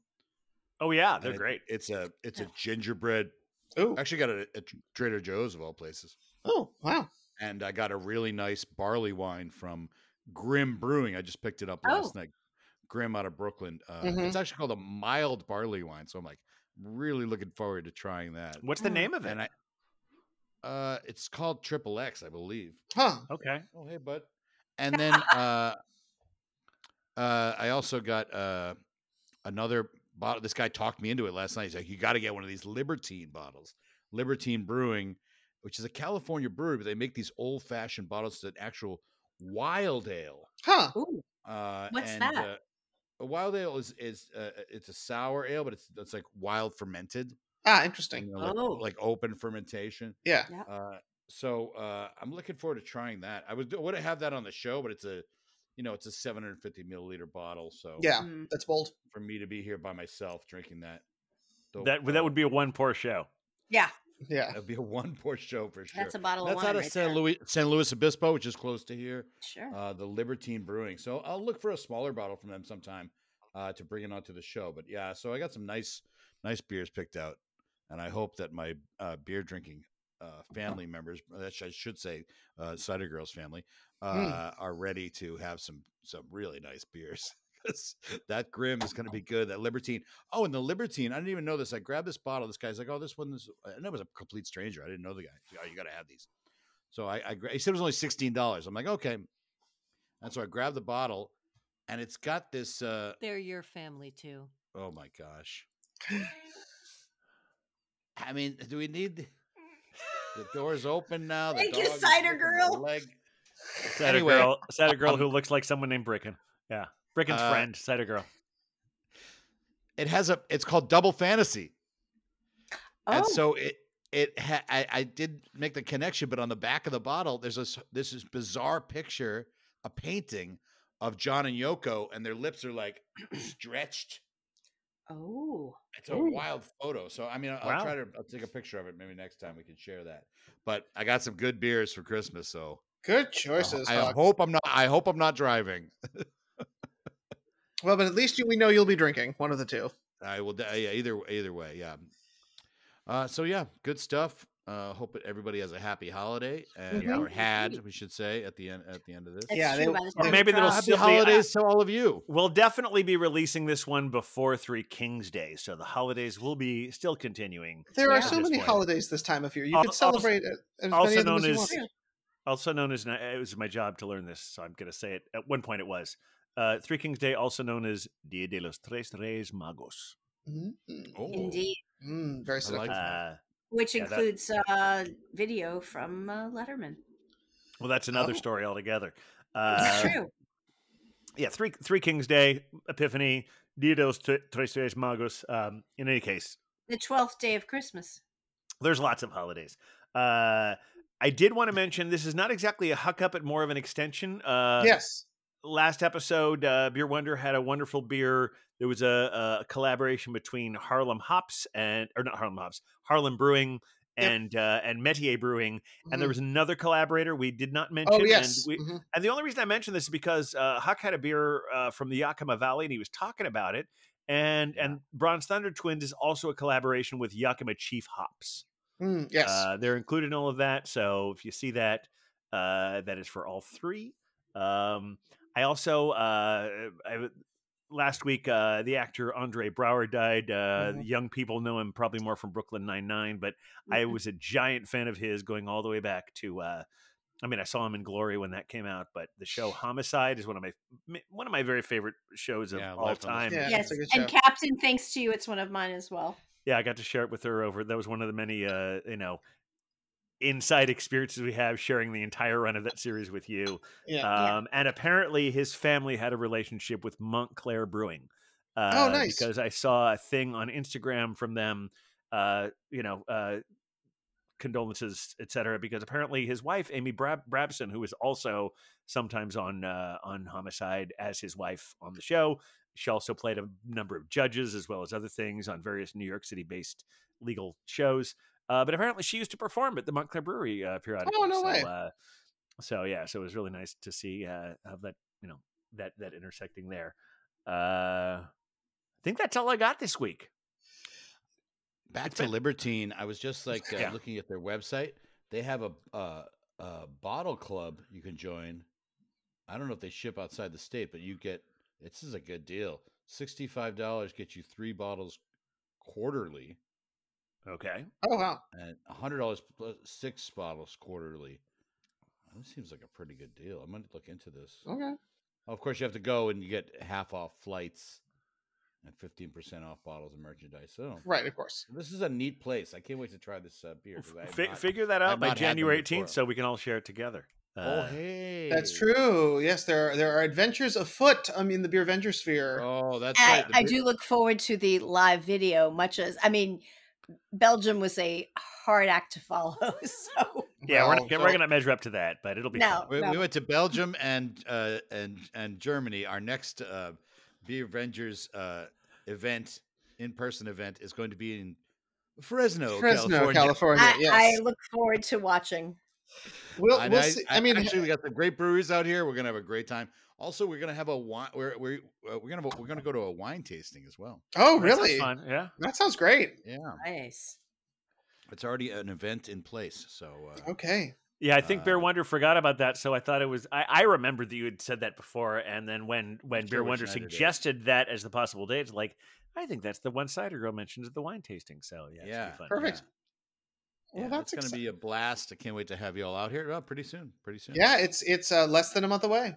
Speaker 1: Oh yeah, they're
Speaker 3: it-
Speaker 1: great.
Speaker 3: It's a it's a gingerbread.
Speaker 4: Oh,
Speaker 3: Actually, got it at Trader Joe's of all places,
Speaker 4: oh, wow.
Speaker 3: and I got a really nice barley wine from Grimm Brewing. I just picked it up last
Speaker 5: Oh.
Speaker 3: night. Grimm out of Brooklyn. Uh,
Speaker 4: Mhm.
Speaker 3: It's actually called a mild barley wine, so I'm like really looking forward to trying that.
Speaker 1: What's the
Speaker 5: Mm.
Speaker 1: name of it?
Speaker 3: And I, uh, it's called Triple X, I believe.
Speaker 4: Huh.
Speaker 1: okay.
Speaker 3: Oh, hey, bud. And then uh, uh, I also got uh, another bottle. This guy talked me into it last night. He's like, "You got to get one of these Libertine bottles." Libertine Brewing, which is a California brewery, but they make these old-fashioned bottles that actual wild ale.
Speaker 4: Huh.
Speaker 5: Ooh.
Speaker 3: Uh,
Speaker 5: What's
Speaker 3: and,
Speaker 5: that?
Speaker 3: Uh, a wild ale is is uh, it's a sour ale, but it's it's like wild fermented,
Speaker 4: Ah,
Speaker 3: you
Speaker 4: interesting.
Speaker 3: know, like,
Speaker 5: Oh.
Speaker 3: like open fermentation.
Speaker 4: Yeah.
Speaker 3: Uh, so uh, I'm looking forward to trying that. I was would have that on the show, but it's a, you know, it's a 750 milliliter bottle. So
Speaker 4: Yeah.
Speaker 5: Mm.
Speaker 4: That's bold.
Speaker 3: for me to be here by myself drinking that, though,
Speaker 1: That that
Speaker 3: uh,
Speaker 1: would be a one pour show.
Speaker 5: Yeah,
Speaker 4: Yeah.
Speaker 3: that'd be a one pour show for sure.
Speaker 5: that's a bottle
Speaker 3: That's
Speaker 5: of
Speaker 3: out
Speaker 5: wine
Speaker 3: of
Speaker 5: right
Speaker 3: San
Speaker 5: there.
Speaker 3: Luis, San Luis Obispo, which is close to here.
Speaker 5: Sure.
Speaker 3: Uh, the Libertine Brewing. So I'll look for a smaller bottle from them sometime uh, to bring it onto the show. But yeah, so I got some nice, nice beers picked out, and I hope that my uh, beer drinking uh, family members, that I should say, uh, Cider Girls family, uh, are ready to have some some really nice beers. that Grimm is going to be good. That Libertine. Oh, and the Libertine. I didn't even know this. I grabbed this bottle. This guy's like, "Oh, this one is." And it was a complete stranger. I didn't know the guy. Oh, you got to have these. So I, I he said it was only sixteen dollars. I'm like, okay. And so I grabbed the bottle, and it's got this. uh
Speaker 6: They're your family too.
Speaker 3: Oh my gosh! I mean, do we need the, the doors open now? The
Speaker 5: Thank you, Cider Girl.
Speaker 3: Leg.
Speaker 1: Cider
Speaker 3: Anyway,
Speaker 1: girl, cider girl
Speaker 3: um,
Speaker 1: who looks like someone named Bricken. Yeah, Bricken's
Speaker 3: uh,
Speaker 1: friend, cider girl.
Speaker 3: It has a. It's called Double Fantasy, Oh. and
Speaker 5: Oh.
Speaker 3: so it. It ha- I, I did make the connection, but on the back of the bottle, there's this this is bizarre picture, a painting of John and Yoko, and their lips are like stretched.
Speaker 5: Oh.
Speaker 3: It's a
Speaker 5: Ooh.
Speaker 3: wild photo. So I mean, I'll,
Speaker 1: Wow.
Speaker 3: I'll try to I'll take a picture of it. Maybe next time we can share that. But I got some good beers for Christmas, so
Speaker 4: Good choices.
Speaker 3: I,
Speaker 4: Hawk.
Speaker 3: hope I'm not. I hope I'm not driving.
Speaker 4: Well, but at least you, we know you'll be drinking one of the two.
Speaker 3: I will. Yeah, either either way. Yeah. Uh, so yeah, good stuff. Uh, hope that everybody has a happy holiday and
Speaker 4: Mhm.
Speaker 3: or had we should say at the end at the end of this.
Speaker 5: It's
Speaker 4: Yeah, they-
Speaker 5: the
Speaker 1: Or maybe
Speaker 5: drop-
Speaker 1: they'll
Speaker 3: happy
Speaker 1: still be- uh,
Speaker 3: holidays to all of you.
Speaker 1: We'll definitely be releasing this one before Three Kings Day, so the holidays will be still continuing.
Speaker 4: There are so many
Speaker 1: point.
Speaker 4: holidays this time of year. You
Speaker 1: Al-
Speaker 4: could celebrate it
Speaker 1: also
Speaker 4: many
Speaker 1: known
Speaker 4: as
Speaker 1: as- Also known as it was my job to learn this, so I'm going to say it. At one point, it was uh, Three Kings Day, also known as Dia de los Tres Reyes Magos.
Speaker 4: Mm,
Speaker 3: Oh,
Speaker 5: Indeed.
Speaker 4: mm, very
Speaker 3: I like
Speaker 4: seductive.
Speaker 1: Uh,
Speaker 5: Which
Speaker 1: Yeah, that-
Speaker 5: includes uh, video from uh, Letterman.
Speaker 1: well, that's another
Speaker 4: Oh.
Speaker 1: story altogether.
Speaker 5: It's
Speaker 1: Uh,
Speaker 5: true.
Speaker 1: yeah, Three Three Kings Day, Epiphany, Dia de los Tres Reyes Magos. Um, in any case,
Speaker 5: The 12th day of Christmas.
Speaker 1: there's lots of holidays. Uh, I did want to mention this is not exactly a huck up, but more of an extension. Uh,
Speaker 4: yes.
Speaker 1: Last episode, uh, Beer Wonder had a wonderful beer. There was a, a collaboration between Harlem Hops and, or not Harlem Hops, Harlem Brewing
Speaker 4: Yep.
Speaker 1: and uh, and Metier Brewing, and there
Speaker 4: Mhm.
Speaker 1: was another collaborator we did not mention.
Speaker 4: Oh yes.
Speaker 1: and, we,
Speaker 4: Mhm.
Speaker 1: and the only reason I mention this is because uh, Huck had a beer uh, from the Yakima Valley, and he was talking about it. And and Bronze Thunder Twins is also a collaboration with Yakima Chief Hops.
Speaker 4: Mm, yes.
Speaker 1: Uh, they're included in all of that. So if you see that, uh, that is for all three. Um, I also uh, I, last week uh, the actor Andre Braugher died. Uh,
Speaker 4: Mhm.
Speaker 1: Young people know him probably more from Brooklyn Nine Nine, but I was a giant fan of his going all the way back to. Uh, I mean, I saw him in Glory when that came out, but the show Homicide is one of my one of my very favorite shows of
Speaker 3: Yeah,
Speaker 1: all
Speaker 3: Life on the
Speaker 1: time.
Speaker 4: Yeah,
Speaker 5: yes,
Speaker 4: it's a good
Speaker 5: and. Captain, thanks to you, it's one of mine as well.
Speaker 1: yeah, I got to share it with her over. That was one of the many, uh, you know, inside experiences we have sharing the entire run of that series with you.
Speaker 4: yeah.
Speaker 5: Yeah.
Speaker 1: Um, and apparently, his family had a relationship with Montclair Brewing. Uh,
Speaker 4: Oh, nice.
Speaker 1: Because I saw a thing on Instagram from them, uh, you know, uh, condolences, etc. Because apparently, his wife Ami Brab- Brabson, who is also sometimes on uh, on Homicide as his wife on the show, she also played a number of judges as well as other things on various New York City based legal shows. Uh, but apparently, she used to perform at the Montclair Brewery uh, periodically.
Speaker 4: Oh, no
Speaker 1: so,
Speaker 4: way.
Speaker 1: Uh, so yeah, so it was really nice to see uh, have that you know that that intersecting there. Uh, I think that's all I got this week.
Speaker 3: Back
Speaker 1: It's
Speaker 3: to
Speaker 1: been-
Speaker 3: Libertine. I was just like uh,
Speaker 1: Yeah.
Speaker 3: looking at their website. They have a, a a bottle club you can join. I don't know if they ship outside the state, but you get this is a good deal. Sixty five dollars gets you three bottles quarterly,
Speaker 1: Okay.
Speaker 4: oh wow.
Speaker 3: and hundred dollars plus six bottles quarterly. That seems like a pretty good deal. I'm gonna look into this.
Speaker 4: Okay.
Speaker 3: Of course, you have to go and you get half off flights and fifteen percent off bottles and merchandise. So
Speaker 4: Right. Of course.
Speaker 3: this is a neat place. I can't wait to try this uh, beer. 'cause I have
Speaker 1: Fi-
Speaker 3: not-
Speaker 1: figure that out by
Speaker 3: not had them
Speaker 1: January 18th so we can all share it together.
Speaker 3: Oh,
Speaker 1: Uh,
Speaker 3: hey,
Speaker 4: That's true. Yes, there are, there are adventures afoot. I mean, the beer venture sphere.
Speaker 3: Oh, that's
Speaker 5: I,
Speaker 3: right.
Speaker 5: I
Speaker 3: beer-
Speaker 5: do look forward to the live video, much as I mean, Belgium was a hard act to follow. So
Speaker 1: yeah, we're
Speaker 4: Well,
Speaker 1: not, we're
Speaker 4: so-
Speaker 1: going to measure up to that, but it'll be
Speaker 5: No.
Speaker 1: fun.
Speaker 3: We,
Speaker 5: No.
Speaker 3: we went to Belgium and uh, and and Germany. Our next uh, Beer Avengers uh, event, in person event, is going to be in Fresno,
Speaker 4: Fresno,
Speaker 3: California.
Speaker 4: California.
Speaker 5: I,
Speaker 4: yes.
Speaker 5: I look forward to watching.
Speaker 4: We'll,
Speaker 3: And
Speaker 4: we'll
Speaker 3: I,
Speaker 4: see.
Speaker 3: I,
Speaker 4: I mean,
Speaker 3: actually, we got some great breweries out here. We're gonna have a great time. Also, we're gonna have a wine. We're we're uh, we're gonna we're gonna go to a wine tasting as well.
Speaker 4: oh,
Speaker 1: That
Speaker 4: really?
Speaker 1: fun, Yeah.
Speaker 4: That sounds great.
Speaker 3: Yeah,
Speaker 5: Nice.
Speaker 3: it's already an event in place. So uh,
Speaker 4: Okay.
Speaker 1: Yeah, I think Beer
Speaker 3: Uh,
Speaker 1: Wonder forgot about that, so I thought it was. I, I remembered that you had said that before, and then when when
Speaker 3: Not
Speaker 1: Beer Wonder
Speaker 3: night it is.
Speaker 1: suggested that as the possible date, it's like I think that's the one cider girl mentions at the wine tasting. So yeah, it's
Speaker 3: Yeah,
Speaker 1: fun.
Speaker 4: Perfect.
Speaker 3: yeah,
Speaker 4: Well,
Speaker 3: that's
Speaker 4: that's
Speaker 3: gonna be a blast. I can't wait to have you all out here. Oh, pretty soon. Pretty soon.
Speaker 4: Yeah, it's it's uh, less than a month away.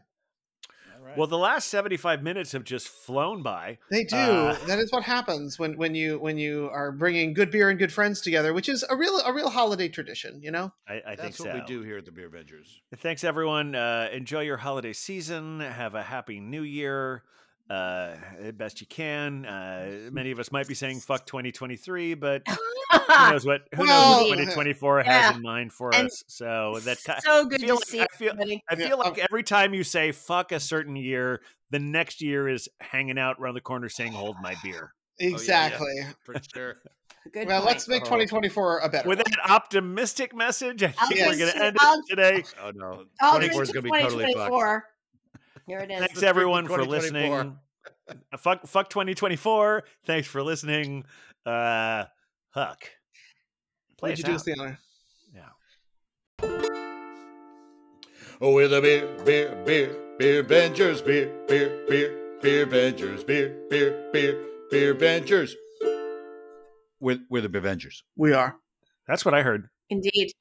Speaker 3: All right.
Speaker 1: Well, the last seventy five minutes have just flown by.
Speaker 4: They do.
Speaker 1: Uh,
Speaker 4: that is what happens when when you when you are bringing good beer and good friends together, which is a real a real holiday tradition. You know.
Speaker 1: I, I think
Speaker 3: that's
Speaker 1: so.
Speaker 3: what we do here at the Beer Avengers.
Speaker 1: Thanks, everyone. Uh, enjoy your holiday season. Have a happy new year. Uh, best you can. Uh, many of us might be saying "fuck 2023," but who knows what who
Speaker 4: Well,
Speaker 1: knows what 2024
Speaker 5: yeah.
Speaker 1: has in mind for
Speaker 5: And
Speaker 1: us. So that ki-
Speaker 5: so good
Speaker 1: feel
Speaker 5: to
Speaker 1: like-
Speaker 5: see
Speaker 1: I feel-
Speaker 5: everybody.
Speaker 1: I
Speaker 4: Yeah,
Speaker 1: feel like
Speaker 4: um,
Speaker 1: every time you say "fuck" a certain year, the next year is hanging out around the corner saying "hold my beer."
Speaker 3: yeah, yeah.
Speaker 4: Exactly.
Speaker 3: For sure.
Speaker 5: Good
Speaker 4: well,
Speaker 5: point.
Speaker 4: let's make
Speaker 3: Oh.
Speaker 4: 2024 a better.
Speaker 1: With
Speaker 4: one.
Speaker 1: that optimistic message, I think
Speaker 4: Yes.
Speaker 1: we're going to end
Speaker 5: I'll-
Speaker 1: it today.
Speaker 3: Oh no.
Speaker 5: I'll
Speaker 3: 24
Speaker 5: drink
Speaker 3: is gonna be totally fucked.
Speaker 5: 2024. Here it is.
Speaker 1: Thanks everyone for listening. Uh, fuck, fuck 2024. Thanks for listening. Uh, Huck. Play
Speaker 4: Would you do
Speaker 1: out.
Speaker 4: us the honor?
Speaker 1: Yeah.
Speaker 2: Oh, we're the beer, beer, beer, beer Avengers, beer, beer, beer, beer Avengers, beer, beer, beer, beer Avengers.
Speaker 3: We're, we're the Beer Avengers.
Speaker 4: We are.
Speaker 1: That's what I heard.
Speaker 5: Indeed.